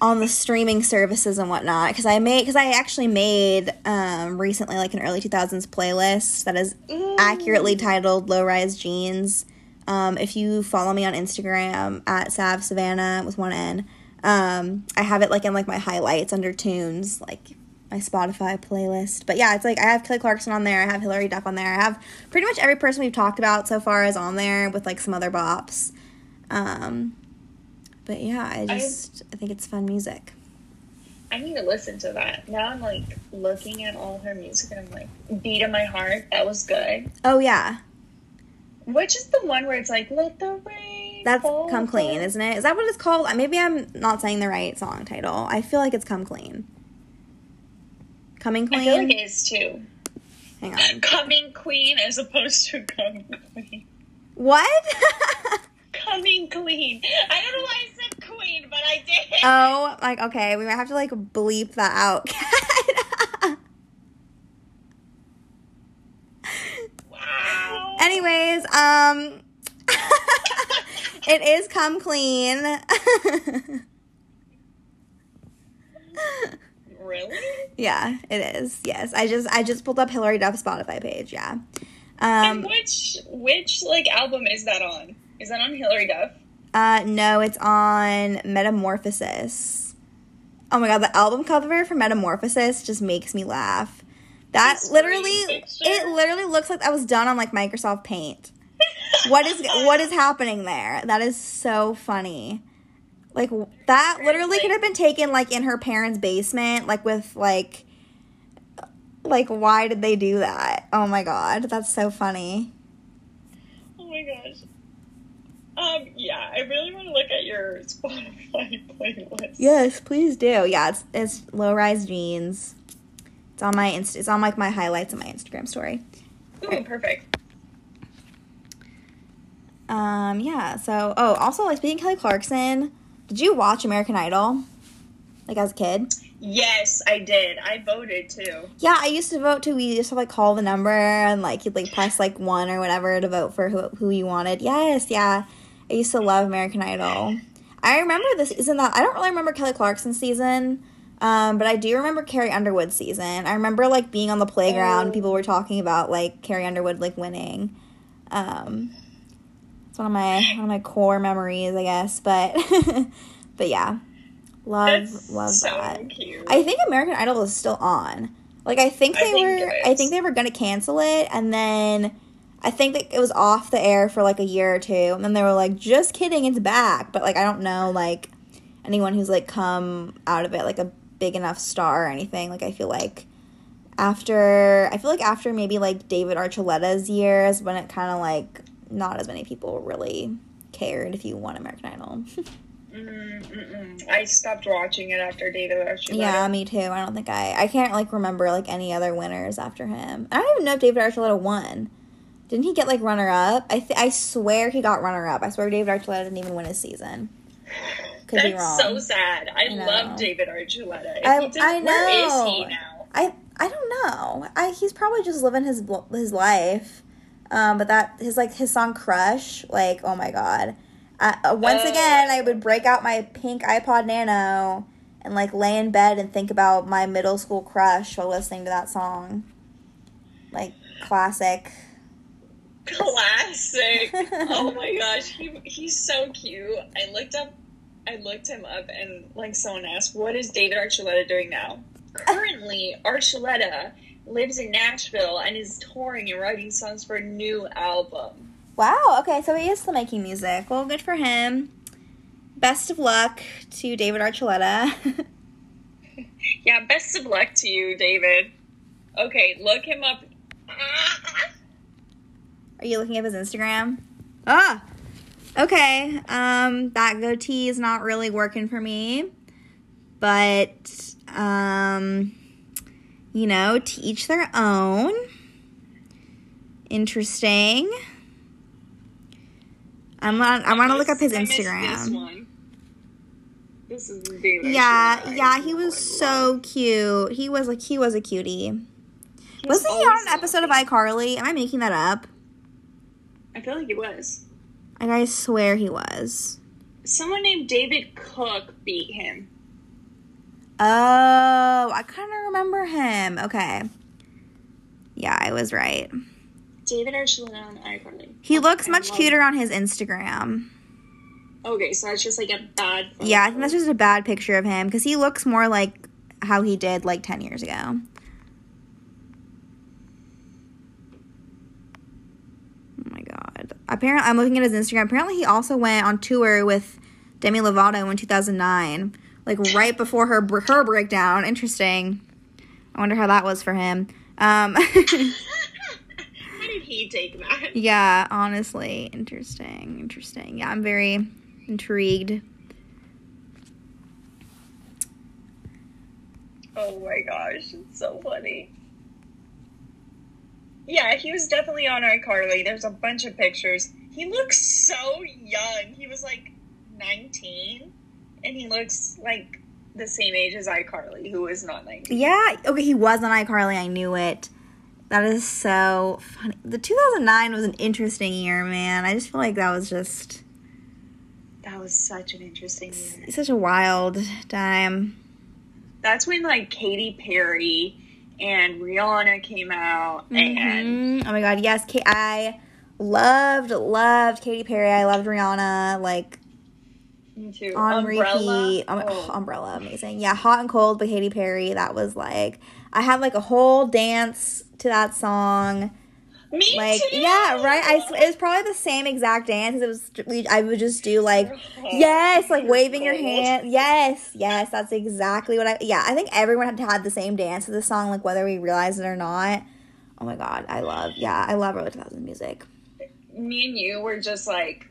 on the streaming services and whatnot. Because I made, because I actually made um recently like an early 2000s playlist that is accurately titled "Low Rise Jeans." Um, if you follow me on Instagram at Sav Savannah with one N, um, I have it like in like my highlights under tunes, like my Spotify playlist. But yeah, it's like I have Kelly Clarkson on there, I have Hilary Duff on there, I have pretty much every person we've talked about so far is on there with like some other bops. Um, but yeah, I just I think it's fun music. I need to listen to that. Now I'm like looking at all her music, and I'm like, beat of my heart. That was good. Oh yeah, Which is the one where it's like, let the rain. that's Come Clean, down." isn't it? Is that what it's called? Maybe I'm not saying the right song title. I feel like it's Come Clean. Coming I feel like it is too. Hang [LAUGHS] on. Coming queen as opposed to coming queen. What? [LAUGHS] Coming clean. I don't know why I said queen, but I did. oh, like okay, we might have to like bleep that out. [LAUGHS] wow. Anyways, um it is come clean. Really? yeah, it is. Yes. I just I just pulled up Hilary Duff's Spotify page, yeah. and Um which which like album is that on? Is that on Hilary Duff? uh no, it's on Metamorphosis. Oh my god, the album cover for Metamorphosis just makes me laugh. That This literally it literally looks like that was done on like Microsoft Paint. what is what is happening there? That is so funny. Like that literally could have been taken like in her parents' basement, like with like like why did they do that? Oh my god, that's so funny. Oh my gosh. Um, yeah, I really want to look at your [LAUGHS] Spotify playlist. Yes, please do. Yeah, it's it's low rise jeans. It's on my inst- it's on like my highlights on my Instagram story. Ooh, perfect. Um, yeah. So, oh, also like speaking Kelly Clarkson, did you watch American Idol? Like as a kid? Yes, I did. I voted too. Yeah, I used to vote too. We used to like call the number and like you'd like press like one or whatever to vote for who who you wanted. Yes, yeah. I used to love American Idol. I remember the season that I don't really remember Kelly Clarkson's season. Um, but I do remember Carrie Underwood's season. I remember like being on the playground, Oh. people were talking about like Carrie Underwood like winning. Um, one of my one of my core memories, I guess. But [LAUGHS] but yeah, love That's love so that. cute. I think American Idol is still on. Like I think I they think were I think they were gonna cancel it and then I think that it was off the air for like a year or two and then they were like, just kidding, it's back. But like I don't know like anyone who's like come out of it like a big enough star or anything. Like I feel like after I feel like after maybe like David Archuleta's years when it kinda like not as many people really cared if you won American Idol. Mm, mm-mm. I stopped watching it after David Archuleta. Yeah, me too. I don't think I I can't like remember like any other winners after him. I don't even know if David Archuleta won. Didn't he get like runner up? I th- I swear he got runner up. I swear David Archuleta didn't even win his season. Could That's be wrong. so sad. I, I love David Archuleta. If I- he didn't- I Where is he now? I I don't know. I he's probably just living his his life. Um, but that his like his song "Crush," like oh my god. Uh, uh, once Oh. again, I would break out my pink iPod Nano and like lay in bed and think about my middle school crush while listening to that song. Like classic. Classic. [LAUGHS] oh my gosh, he he's so cute. I looked up, I looked him up, and like someone asked, "What is David Archuleta doing now?" Currently, Archuleta lives in Nashville and is touring and writing songs for a new album. Wow. Okay, so he is still making music. Well, good for him. Best of luck to David Archuleta. [LAUGHS] Yeah, best of luck to you, David. Okay, look him up. Are you looking up his Instagram? Ah. Okay. Um that goatee is not really working for me. But um you know, to each their own. Interesting. I'm on I want to look up his I This Instagram. one. This is David. Yeah, yeah, he was so cute. He was like he was a cutie. Wasn't he on an episode of iCarly? Am I making that up? I feel like he was. And I swear he was. Someone named David Cook beat him. Oh, I kind of remember him. Okay. Yeah, I was right. David Archuleta on iCarly. He looks I much cuter on his Instagram. Okay, so that's just like a bad. Yeah, I think that's just a bad picture of him because he looks more like how he did like 10 years ago. Oh my god. Apparently, I'm looking at his Instagram. Apparently, he also went on tour with Demi Lovato in 2009, like right before her her breakdown. Interesting. I wonder how that was for him. Um, [LAUGHS] How did he take that? yeah, honestly, interesting. Interesting. Yeah, I'm very intrigued. Oh my gosh, it's so funny. Yeah, he was definitely on iCarly. There's a bunch of pictures. He looks so young. He was like 19, and he looks like the same age as iCarly, who is not 19. Yeah, okay, he was on iCarly. I knew it. That is so funny. The 2009 was an interesting year, man. I just feel like that was just That was such an interesting year. such a wild time. That's when like Katy Perry and Rihanna came out, and Mhm. Oh my god, yes, I loved loved Katy Perry. I loved Rihanna. Like me too. on Umbrella. repeat. Um, Oh. oh, [SIGHS] Umbrella, amazing. Yeah, Hot and Cold by Katy Perry. That was like I had like a whole dance to that song. Me Like too. yeah, right. I it was probably the same exact dance. It was we, I would just do like yes, like waving your hand. Yes, yes, that's exactly what I. Yeah, I think everyone had had the same dance to the song, like whether we realized it or not. Oh my god, I love. Yeah, I love early 2000s music. Me and you were just like,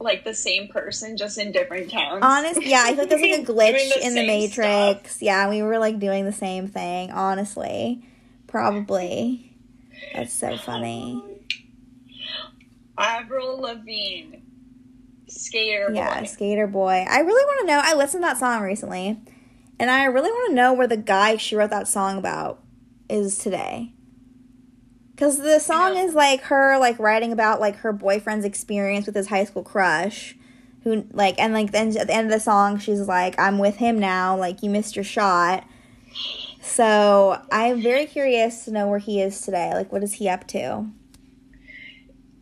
like the same person, just in different towns. Honest, yeah, I like there's like a [LAUGHS] glitch the in the Matrix. stuff. Yeah, we were like doing the same thing. Honestly, probably. That's so funny. Avril Lavigne, Skater Boy. Yeah, Skater Boy. I really want to know. I listened to that song recently, and I really want to know where the guy she wrote that song about is today. Cause the song is like her like writing about like her boyfriend's experience with his high school crush, who like and like then at the end of the song she's like I'm with him now like you missed your shot. So I'm very curious to know where he is today. Like what is he up to?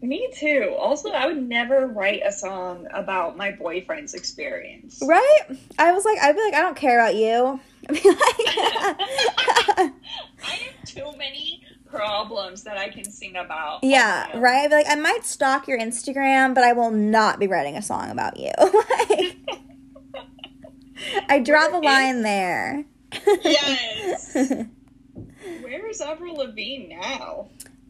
Me too. Also, I would never write a song about my boyfriend's experience. Right? I was like I'd be like I don't care about you. [LAUGHS] I'd be like [LAUGHS] I have too many problems that I can sing about. Yeah, right. Like, I might stalk your Instagram, but I will not be writing a song about you. [LAUGHS] like, I draw the line there. Yes. [LAUGHS] Where is Avril Lavigne now?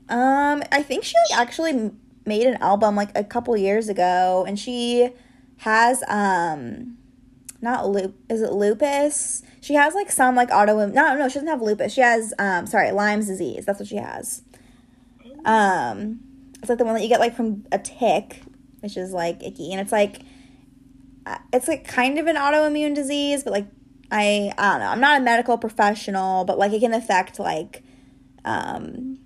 um, I think she like actually made an album like a couple years ago, and she has um, not loop. Is it lupus? She has like some like autoimmune. No, no, she doesn't have lupus. She has um, sorry, Lyme's disease. That's what she has. Um, it's like the one that you get like from a tick, which is like icky, and it's like, uh, it's like kind of an autoimmune disease, but like I I don't know. I'm not a medical professional, but like it can affect like, um,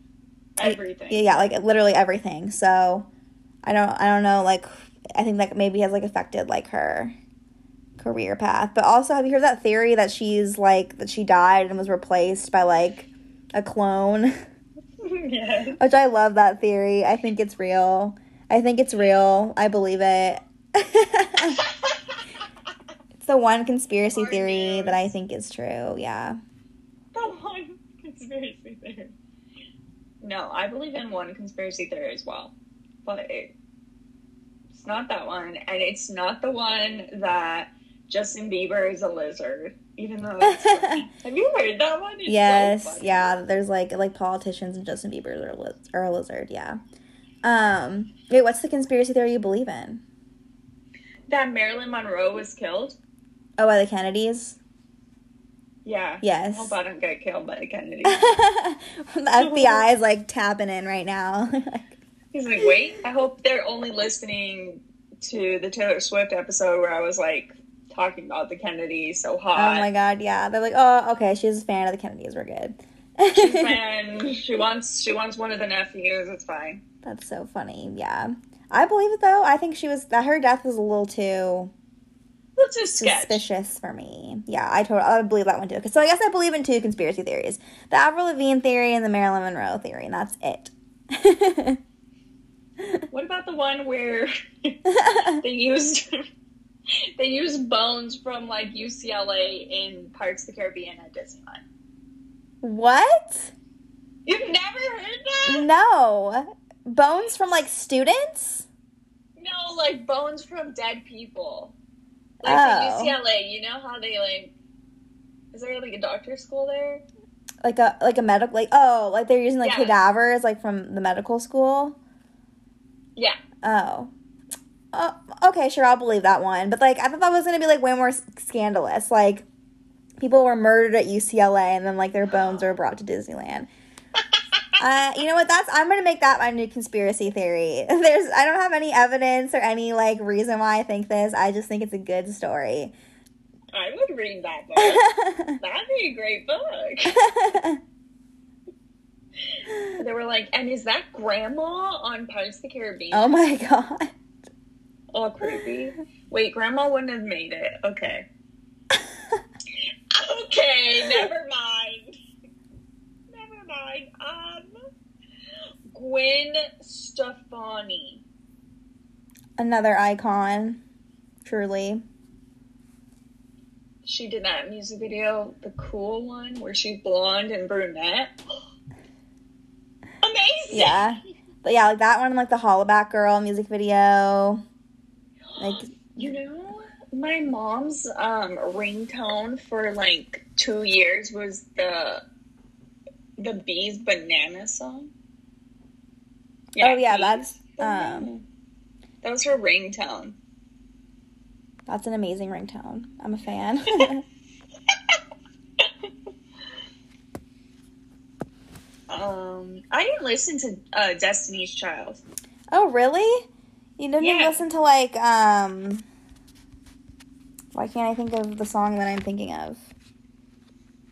Everything. yeah, yeah, like literally everything. So I don't I don't know. Like I think that maybe has like affected like her career path. But also, have you heard that theory that she's like that she died and was replaced by like a clone? [LAUGHS] yeah. Which I love that theory. I think it's real. I think it's real. I believe it. [LAUGHS] it's the one conspiracy Hard theory news. that I think is true. Yeah. The one conspiracy theory. No, I believe in one conspiracy theory as well, but it, it's not that one, and it's not the one that Justin Bieber is a lizard. Even though, [LAUGHS] have you heard that one? It's yes. funny. yeah. There's like like politicians and Justin Bieber are, liz- are a lizard. Yeah. Um. Wait. What's the conspiracy theory you believe in? That Marilyn Monroe was killed. Oh, by the Kennedys. Yeah. Yes. I hope I don't get killed by the Kennedys. [LAUGHS] the FBI is like tapping in right now. [LAUGHS] He's like, wait, I hope they're only listening to the Taylor Swift episode where I was like talking about the Kennedys so oh hot. oh my god, yeah. They're like, oh, okay, she's a fan of the Kennedys. We're good. [LAUGHS] and she wants she wants one of the nephews. It's fine. That's so funny. Yeah, I believe it though. I think she was that her death was a little too just sketch. suspicious for me. Yeah, I totally I believe that one too. So I guess I believe in two conspiracy theories: the Avril Lavigne theory and the Marilyn Monroe theory, and that's it. [LAUGHS] What about the one where [LAUGHS] they used [LAUGHS] they use bones from like UCLA in Pirates of the Caribbean at Disneyland? what? You've never heard that? No bones from like students. No, like bones from dead people. Like Oh. UCLA, you know how they like is there like a doctor school there? Like a like a medical like oh like they're using like Yeah. cadavers like from the medical school. Yeah. Oh. Oh, okay, sure, I'll believe that one. But like, I thought that was gonna be like way more scandalous. Like, people were murdered at UCLA, and then like their bones were brought to Disneyland. [LAUGHS] Uh, you know what? That's I'm gonna make that my new conspiracy theory. [LAUGHS] There's I don't have any evidence or any like reason why I think this. I just think it's a good story. I would read that book. [LAUGHS] That'd be a great book. They were like, and is that grandma on Pirates of the Caribbean? oh my god. Oh, creepy. Wait, grandma wouldn't have made it. Okay. [LAUGHS] Okay, never mind. Never mind. Um, Gwen Stefani. Another icon, truly. She did that music video, the cool one, where she's blonde and brunette. [GASPS] Amazing. Yeah. But yeah, like that one, like the Hollaback Girl music video. Like, You know, my mom's um ringtone for like two years was the the bees banana song. oh yeah, that's Banana. um, that was her ringtone. that's an amazing ringtone. I'm a fan. [LAUGHS] [LAUGHS] Um, I didn't listen to uh, Destiny's Child. Oh, really? You didn't Yeah. listen to like um Why can't I think of the song that I'm thinking of?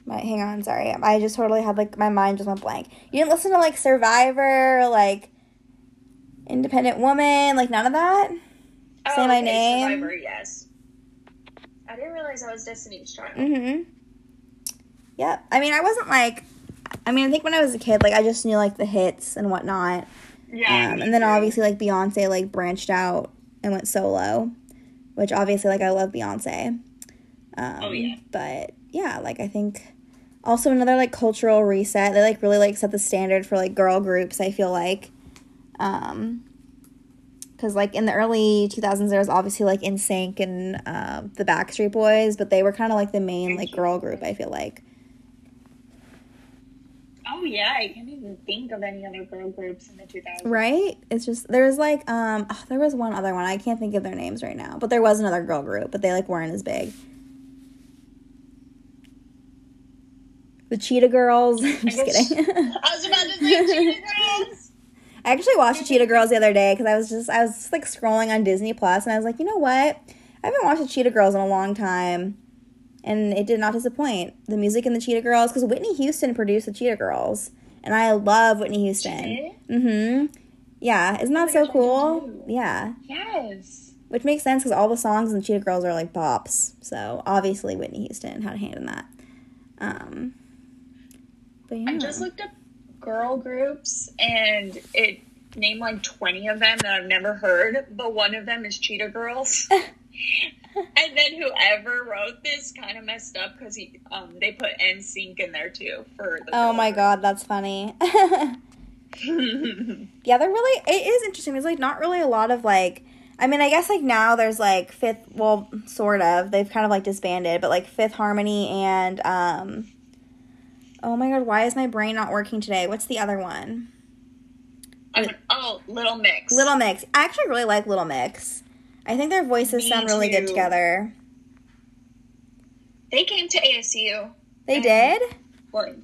My, hang on, sorry. I just totally had like my mind just went blank. You didn't listen to like Survivor, or, like Independent Woman, like none of that? Say my name. Oh, Survivor, yes. I didn't realize I was Destiny's Child. Mm-hmm. Yep. I mean, I wasn't like. I mean, I think when I was a kid, like I just knew like the hits and whatnot. Yeah. Um, and then obviously like Beyonce like branched out and went solo, which obviously like I love Beyonce. Um, Oh, yeah. But yeah, like I think also another like cultural reset. They like really like set the standard for like girl groups. I feel like, um, because like in the early 2000s there was obviously like NSYNC and uh, the Backstreet Boys, but they were kind of like the main like girl group. I feel like. Oh yeah, I can't even think of any other girl groups in the 2000s. Right? It's just there's like um oh, there was one other one. I can't think of their names right now. But there was another girl group, but they like weren't as big. The Cheetah Girls. [LAUGHS] I'm just kidding. [LAUGHS] I was about to say Cheetah [LAUGHS] Girls. I actually watched the Cheetah Girls the other day because I was just I was just like scrolling on Disney Plus and I was like, you know what? I haven't watched the Cheetah Girls in a long time, and it did not disappoint. The music in the Cheetah Girls because Whitney Houston produced the Cheetah Girls, and I love Whitney Houston. Mm-hmm. Yeah, isn't that my so gosh, cool? Yeah. Yes. Which makes sense because all the songs in Cheetah Girls are like bops. So obviously Whitney Houston had a hand in that. Um, but yeah. I just looked up girl groups and it named like 20 of them that I've never heard, but one of them is Cheetah Girls. [LAUGHS] [LAUGHS] and then whoever wrote this kind of messed up because he um they put NSYNC in there too for the oh girl my god, that's funny. [LAUGHS] [LAUGHS] yeah, they're really. It is interesting. There's like not really a lot of like. I mean, I guess like now there's like Fifth. Well, sort of. They've kind of like disbanded, but like Fifth Harmony and um. Oh my god, why is my brain not working today? What's the other one? Like, oh, Little Mix. Little Mix. I actually really like Little Mix. I think their voices Me sound really good together. They came to ASU. They did? Well,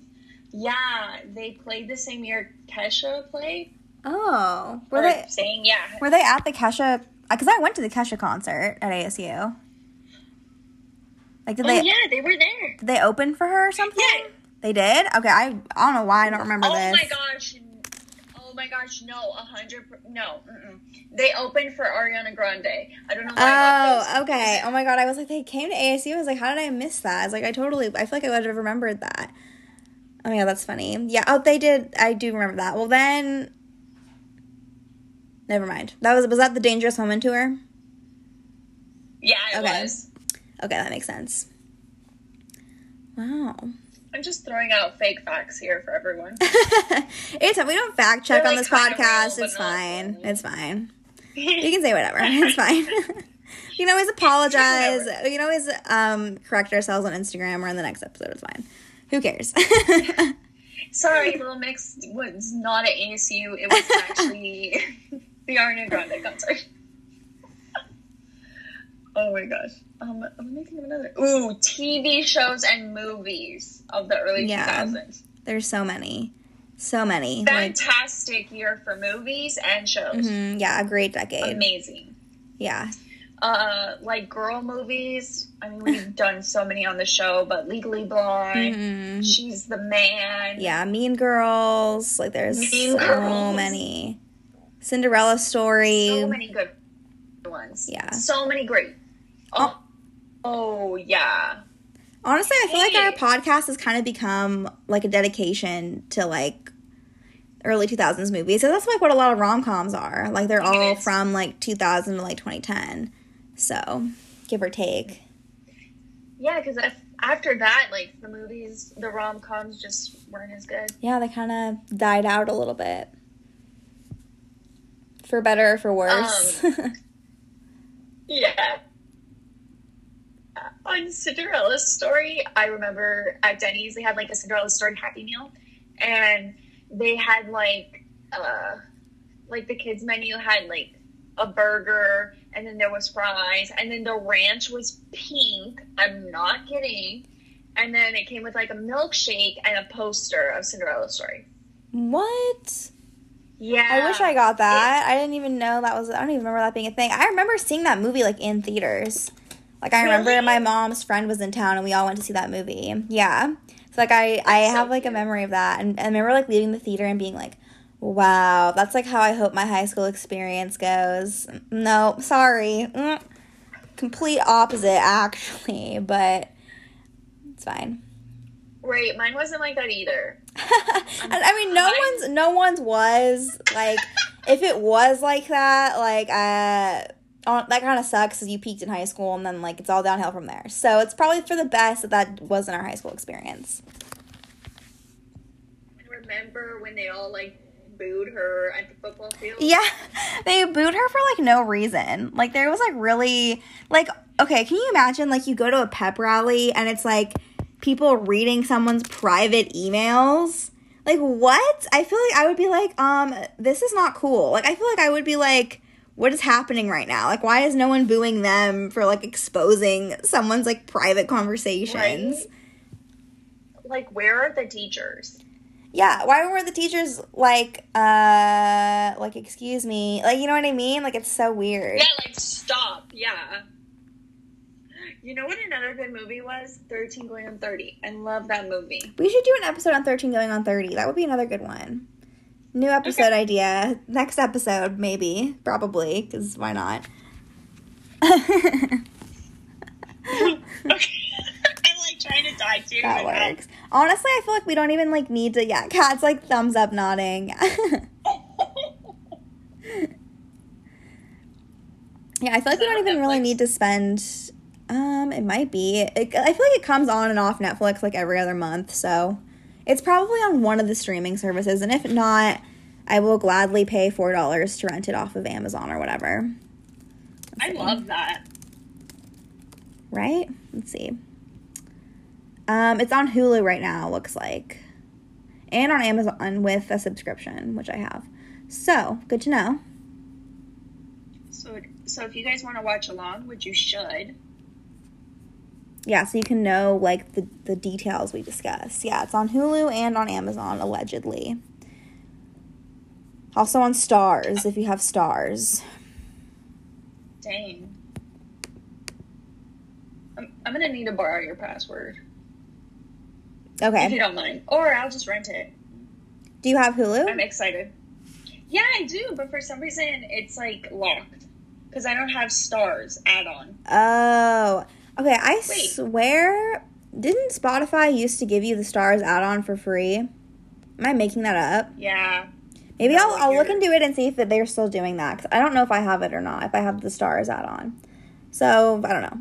yeah, they played the same year Kesha played. Oh. Were Or they saying yeah. were they at the Kesha because I went to the Kesha concert at ASU. Like did Oh they yeah, they were there. did they open for her or something? Yeah. They did? Okay, I I don't know why I don't oh remember Oh this. my gosh. Oh my gosh, no, a hundred, no. Mm-mm. They opened for Ariana Grande. I don't know why. I got Oh, okay. Oh my god, I was like, they came to ASU. I was like, how did I miss that? I was like, I totally, I feel like I would have remembered that. Oh my god, that's funny. Yeah, oh, they did. I do remember that. Well, then, never mind. That was was that the Dangerous Woman tour? Yeah, it Okay. was. Okay, that makes sense. Wow. I'm just throwing out fake facts here for everyone. [LAUGHS] Anytime we don't fact check They're, on like, this podcast, real, it's fine. It's [LAUGHS] fine. You can say whatever. It's fine. [LAUGHS] you can always apologize. We can always um, correct ourselves on Instagram or in the next episode. It's fine. Who cares? Sorry, Little Mix was not at ASU. It was actually the Ariana Grande concert. Oh my gosh. Um, I'm making of another. Ooh, TV shows and movies of the early Yeah. 2000s. There's so many. So many. Like, Fantastic year for movies and shows. mhm, yeah, a great decade. Amazing. Yeah. Uh, like girl movies. I mean, we've [LAUGHS] done so many on the show, but Legally Blonde, Mhm. She's the Man. Yeah, Mean Girls. Like, there's Mean so Girls. many. Cinderella Story. So many good ones. Yeah. So many great. Oh, oh yeah. Honestly, I feel like our podcast has kind of become like a dedication to like early 2000s movies. So that's like what a lot of rom coms are. Like they're all from like 2000 to like 2010. So give or take. Yeah, because after that, like the movies, the rom coms just weren't as good. Yeah, they kind of died out a little bit. For better or for worse. Um, [LAUGHS] yeah. On Cinderella's story, I remember at Denny's they had like a Cinderella story Happy Meal, and they had like, uh, like the kids menu had like a burger, and then there was fries, and then the ranch was pink. I'm not kidding. And then it came with like a milkshake and a poster of Cinderella's story. what? Yeah. I wish I got that. I didn't even know that was. I don't even remember that being a thing. I remember seeing that movie like in theaters. Like I remember Really? my mom's friend was in town and we all went to see that movie. Yeah. So like I I so have like a memory of that and, and I remember like leaving the theater and being like, wow, that's like how I hope my high school experience goes. No, sorry. Mm. Complete opposite actually, but it's fine. Right, mine wasn't like that either. [LAUGHS] and I mean, no Mine- one's no one's was like if it was like that, like uh, that kind of sucks because you peaked in high school and then like it's all downhill from there. So it's probably for the best that that wasn't our high school experience. Remember when they all like booed her at the football field? Yeah, [LAUGHS] they booed her for like no reason. Like there was like really like okay, can you imagine like you go to a pep rally and it's like people reading someone's private emails? Like what? I feel like I would be like, um, this is not cool. Like I feel like I would be like what is happening right now? Like why is no one booing them for like exposing someone's like private conversations? Right? Like, where are the teachers? Yeah, why were the teachers like uh like excuse me? Like you know what I mean? Like it's so weird. Yeah, like stop. Yeah. You know what another good movie was? 13 Going on 30. I love that movie. We should do an episode on 13 going on 30. That would be another good one. New episode idea. Next episode, maybe. Probably, because why not? [LAUGHS] okay. I'm like trying to die too. that works. Honestly, I feel like we don't even like need to. Yeah, Cat's like thumbs up nodding. [LAUGHS] yeah, I feel like we don't on even really need to spend. Um, it might be. It, I feel like it comes on and off Netflix like every other month, so it's probably on one of the streaming services. And if not, I will gladly pay four dollars to rent it off of Amazon or whatever. I love that. Right? Let's see. Um, it's on Hulu right now. Looks like, and on Amazon with a subscription, which I have. So good to know. So, so if you guys want to watch along, which you should, Yeah, so you can know like the the details we discuss. Yeah, it's on Hulu and on Amazon allegedly. Also on Starz if you have Starz. dang. I'm, I'm gonna need to borrow your password Okay. if you don't mind, or I'll just rent it. Do you have Hulu? I'm excited. Yeah, I do, but for some reason it's like locked because I don't have Starz add on. Oh. Okay, I Wait. swear didn't Spotify used to give you the Starz add-on for free? Am I making that up? Yeah, Maybe I'll, I'll look into it and see if they're still doing that. 'cause I don't know if I have it or not. If I have the Starz add on, so I don't know.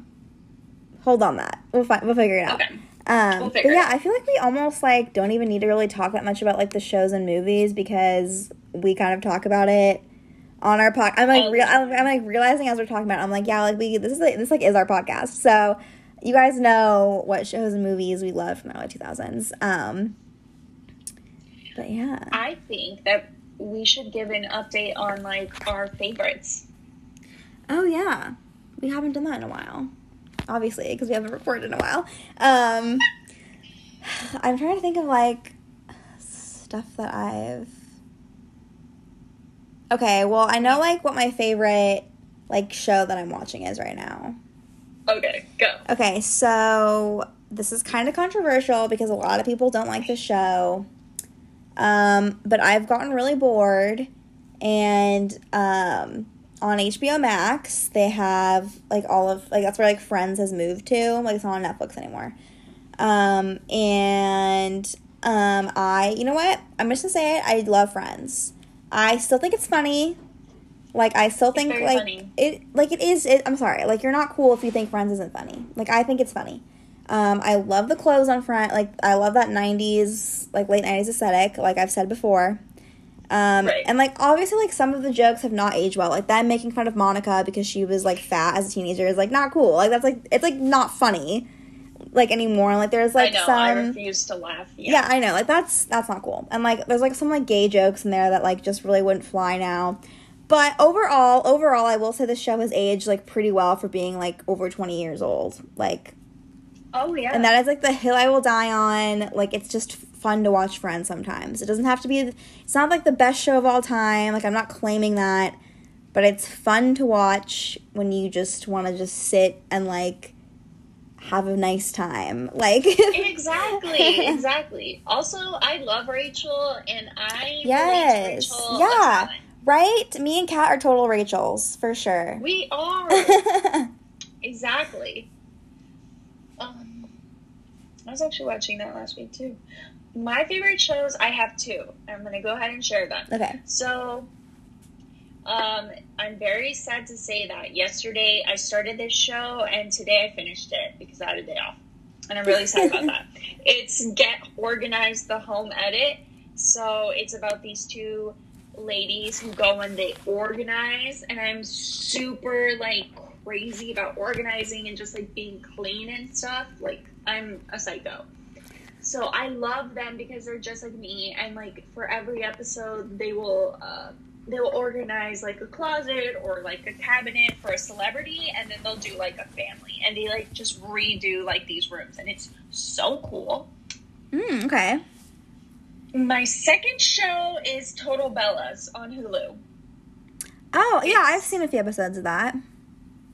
Hold on that. We'll fi- we'll figure it out. Okay. Um, We'll but yeah. I feel like we almost like don't even need to really talk that much about like the shows and movies because we kind of talk about it on our pod. I'm like real. I'm, I'm like realizing as we're talking about. It, I'm like yeah, like we this is like this like is our podcast. So you guys know what shows and movies we love from the early 2000s. Um, but yeah. I think that we should give an update on like our favorites. Oh yeah, we haven't done that in a while. Obviously, because we haven't recorded in a while. Um, [SIGHS] I'm trying to think of like stuff that I've. Okay, well, I know like what my favorite like show that I'm watching is right now. Okay, go. Okay, so this is kind of controversial because a lot of people don't like the show. Um, but I've gotten really bored, and um, on HBO Max they have like all of like that's where like Friends has moved to. Like it's not on Netflix anymore. Um, and um, I you know what I'm just gonna say it. I love Friends. I still think it's funny. Like I still think very like funny. it like it is. It, I'm sorry. Like you're not cool if you think Friends isn't funny. Like I think it's funny. Um, I love the clothes on front. Like I love that '90s, like late '90s aesthetic. Like I've said before. Um, Right. and like obviously, like some of the jokes have not aged well. Like them making fun of Monica because she was like fat as a teenager is like not cool. Like that's like it's like not funny, like anymore. Like there's like I know. some I refuse to laugh. yeah, I know. Like that's that's not cool. And like there's like some like gay jokes in there that like just really wouldn't fly now. But overall, overall I will say the show has aged like pretty well for being like over 20 years old. Like Oh yeah. and that is like the hill I will die on. Like it's just fun to watch Friends sometimes. It doesn't have to be. It's not like the best show of all time. Like I'm not claiming that, but it's fun to watch when you just want to just sit and like have a nice time. [LAUGHS] Like exactly, [LAUGHS] exactly. Also, I love Rachel, and I yes, Rachel yeah, right. Me and Kat are total Rachels for sure. We are [LAUGHS] exactly. Um, I was actually watching that last week too. My favorite shows, I have two. I'm gonna go ahead and share them. okay. So, um, I'm very sad to say that yesterday I started this show and today I finished it because I had a day off. And I'm really sad about that. [LAUGHS] It's Get Organized the Home Edit. So, it's about these two ladies who go and they organize. And I'm super like crazy about organizing and just like being clean and stuff. Like, I'm a psycho. So I love them because they're just like me, and like for every episode, they will uh, they will organize like a closet or like a cabinet for a celebrity, and then they'll do like a family, and they like just redo like these rooms, and it's so cool. Mm, okay. My second show is Total Bellas on Hulu. Oh yeah, I've seen a few episodes of that.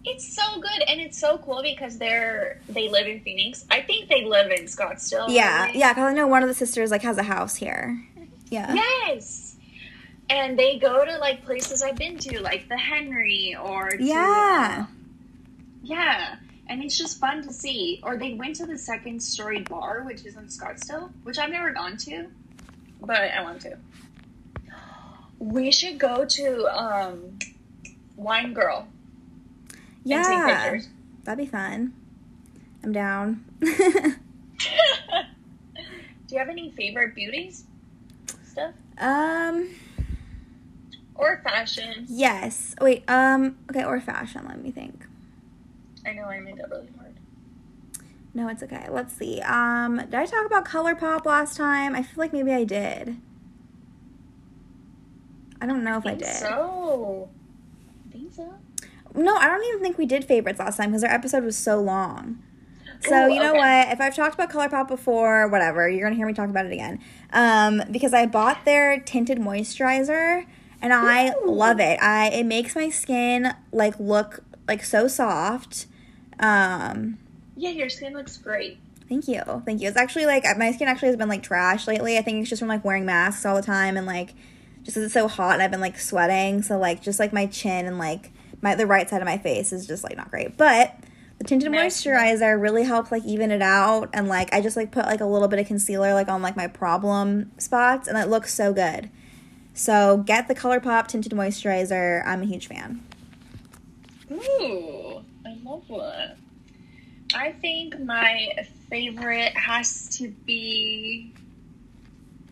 It's so good, and it's so cool because they're they live in Phoenix. I think they live in Scottsdale. Yeah, maybe. yeah. Because I know one of the sisters like has a house here. Yeah. Yes. And they go to like places I've been to, like the Henry or to, Yeah. uh, yeah. And it's just fun to see. Or they went to the second story bar, which is in Scottsdale, which I've never gone to, but I want to. We should go to um, Wine Girl Yeah. That'd be fun. I'm down. [LAUGHS] Do you have any favorite beauties stuff um. Or fashion? Yes. Wait. Um. Okay. Or fashion. Let me think. I know I made that really hard. No, it's okay. Let's see. Um. Did I talk about ColourPop last time? I feel like maybe I did. I don't know if I, think did. So, I think so. No, I don't even think we did favorites last time because our episode was so long. So Ooh, you know okay. what? If I've talked about ColourPop before, whatever, you're gonna hear me talk about it again. Um, because I bought their tinted moisturizer and I Ooh. love it. I it makes my skin like look like so soft. Um, Yeah, your skin looks great. thank you, thank you. It's actually like my skin actually has been like trash lately. I think it's just from like wearing masks all the time and like just it's so hot and I've been like sweating. So like just like my chin and like my the right side of my face is just like not great. But the tinted moisturizer really helped like even it out and like I just like put like a little bit of concealer like on like my problem spots and it looks so good. So get the ColourPop tinted moisturizer. I'm a huge fan. Ooh, I love that. I think my favorite has to be.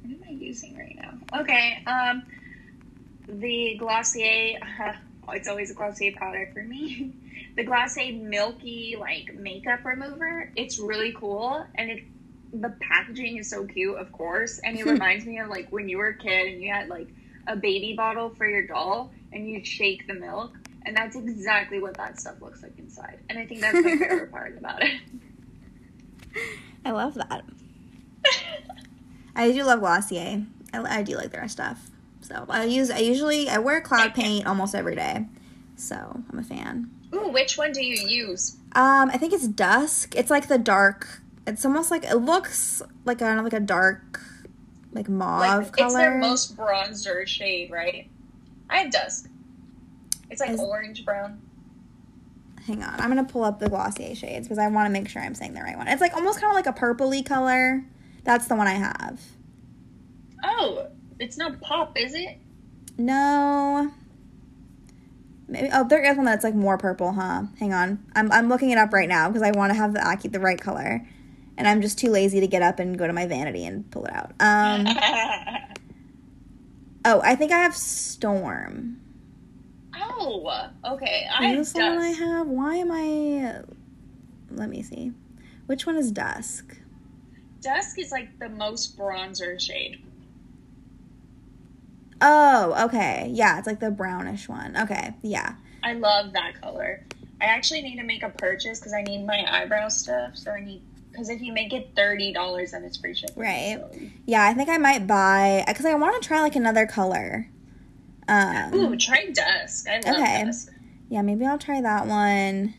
What am I using right now? Okay, um, the Glossier. [LAUGHS] it's always a Glossier product for me. [LAUGHS] the Glossier Milky like makeup remover. It's really cool, and it the packaging is so cute, of course, and it reminds me of like when you were a kid and you had like a baby bottle for your doll, and you'd shake the milk. And that's exactly what that stuff looks like inside. And I think that's my favorite part about it. [LAUGHS] I love that. I do love Glossier. I, I do like their stuff. So I use I usually I wear cloud paint almost every day. So I'm a fan. Ooh, which one do you use? Um, I think it's dusk. It's like the dark. It's almost like it looks like of like a dark, like mauve Like color. it's their most bronzer shade, right? I have dusk. It's like Is- orange brown. Hang on, I'm gonna pull up the Glossier shades because I want to make sure I'm saying the right one. It's like almost kind of like a purpley color. That's the one I have. Oh, it's not pop, is it? No. Maybe oh there is one that's like more purple, huh? Hang on. I'm I'm looking it up right now because I want to have the Aki the right color. And I'm just too lazy to get up and go to my vanity and pull it out. Um [LAUGHS] oh, I think I have Storm. oh, okay. I this one I have? Why am I Let me see. Which one is Dusk? Dusk is like the most bronzer shade. Oh, okay. Yeah, it's like the brownish one. Okay. Yeah. I love that color. I actually need to make a purchase because I need my eyebrow stuff. So I need because if you make it thirty dollars, then it's free shipping. Right. so- Yeah, I think I might buy because I want to try like another color. Um, Ooh, try dusk. I love Okay. dusk. yeah, maybe I'll try that one.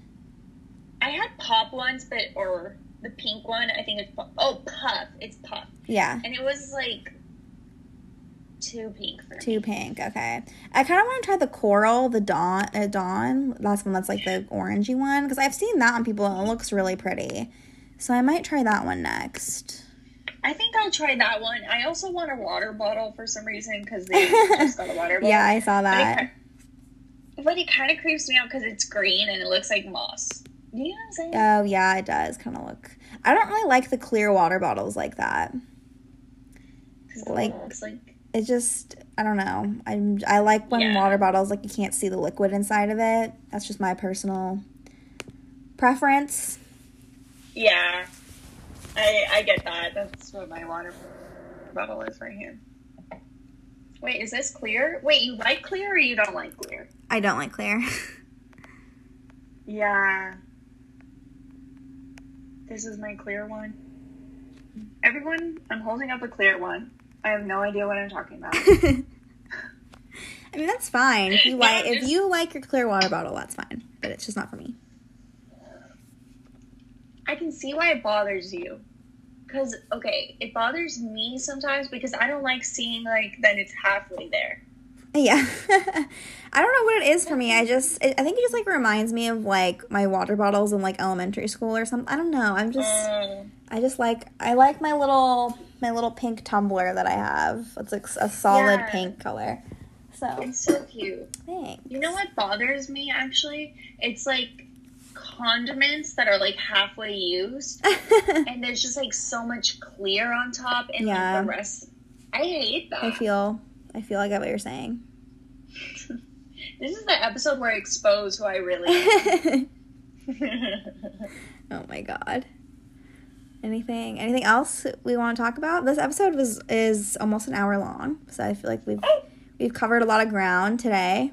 I had pop once, but or the pink one. I think it's oh puff. It's puff, Yeah, and it was like too pink for me. too pink. Okay, I kind of want to try the coral, the dawn, uh, dawn. That's one that's like the orangey one because I've seen that on people and it looks really pretty. So I might try that one next. I think I'll try that one. I also want a water bottle for some reason because they [LAUGHS] just got a water bottle. Yeah, I saw that. But it kind of creeps me out because it's green and it looks like moss. Do you know what I'm saying? Oh yeah, it does kind of look. I don't really like the clear water bottles like that. it like- like It just I don't know. I'm I like when Yeah. water bottles like you can't see the liquid inside of it. That's just my personal preference. Yeah. I I get that. That's what my water bottle is right here. Wait, is this clear? Wait, you like clear or you don't like clear? I don't like clear. [LAUGHS] Yeah. This is my clear one. Everyone, I'm holding up a clear one. I have no idea what I'm talking about. [LAUGHS] I mean that's fine. If you like I'm if you like your clear water bottle, that's fine. But it's just not for me. I can see why it bothers you. Cause okay, it bothers me sometimes because I don't like seeing like that it's halfway there. Yeah. [LAUGHS] I don't know what it is for me. I just it, I think it just like reminds me of like my water bottles in like elementary school or something. I don't know. I'm just Mm, I just like I like my little my little pink tumbler that I have. It's like a solid Yeah. pink color. So it's so cute. thanks. You know what bothers me actually? It's like condiments that are like halfway used [LAUGHS] and there's just like so much clear on top and Yeah. like the rest I hate that. I feel I feel like I get what you're saying. [LAUGHS] This is the episode where I expose who I really [LAUGHS] oh my god. Anything anything else we want to talk about? This episode was is almost an hour long, so I feel like we've oh, we've covered a lot of ground today.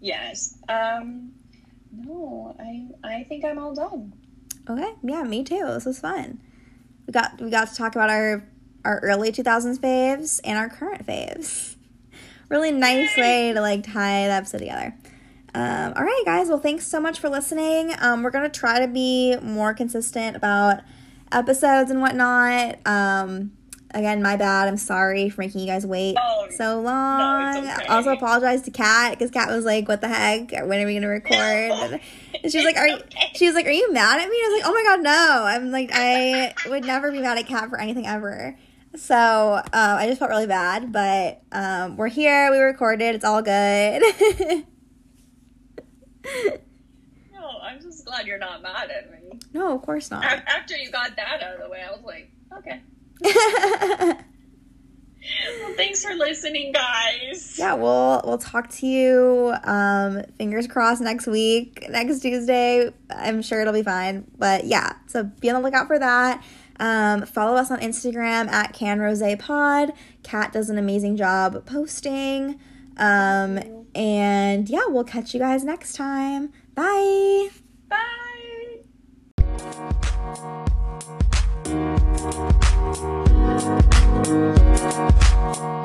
yes. Um no, I I think I'm all done. Okay, yeah, me too. This was fun. We got we got to talk about our our early 2000s faves and our current faves. [LAUGHS] Really nice way to like tie the episode together. Um, all right, guys. Well, thanks so much for listening. Um, we're gonna try to be more consistent about episodes and whatnot. Um, again, my bad. I'm sorry for making you guys wait Oh, so long. okay. Also, apologize to Kat because Kat was like, "What the heck? When are we gonna record?" And she was like, "Are [LAUGHS] you?" She was like, "Are you mad at me?" I was like, "Oh my god, no!" I'm like, I would never be mad at Kat for anything ever. So um, I just felt really bad, but um, we're here. We recorded. It's all good. [LAUGHS] No, I'm just glad you're not mad at me. no, of course not. After you got that out of the way, I was like, okay. [LAUGHS] well, thanks for listening, guys. Yeah, we'll we'll talk to you. Um, fingers crossed next week, next Tuesday. I'm sure it'll be fine. But yeah, so be on the lookout for that. Um, follow us on Instagram at CanRosePod. Kat does an amazing job posting. Um, and yeah, we'll catch you guys next time. Bye. Bye. Thank you.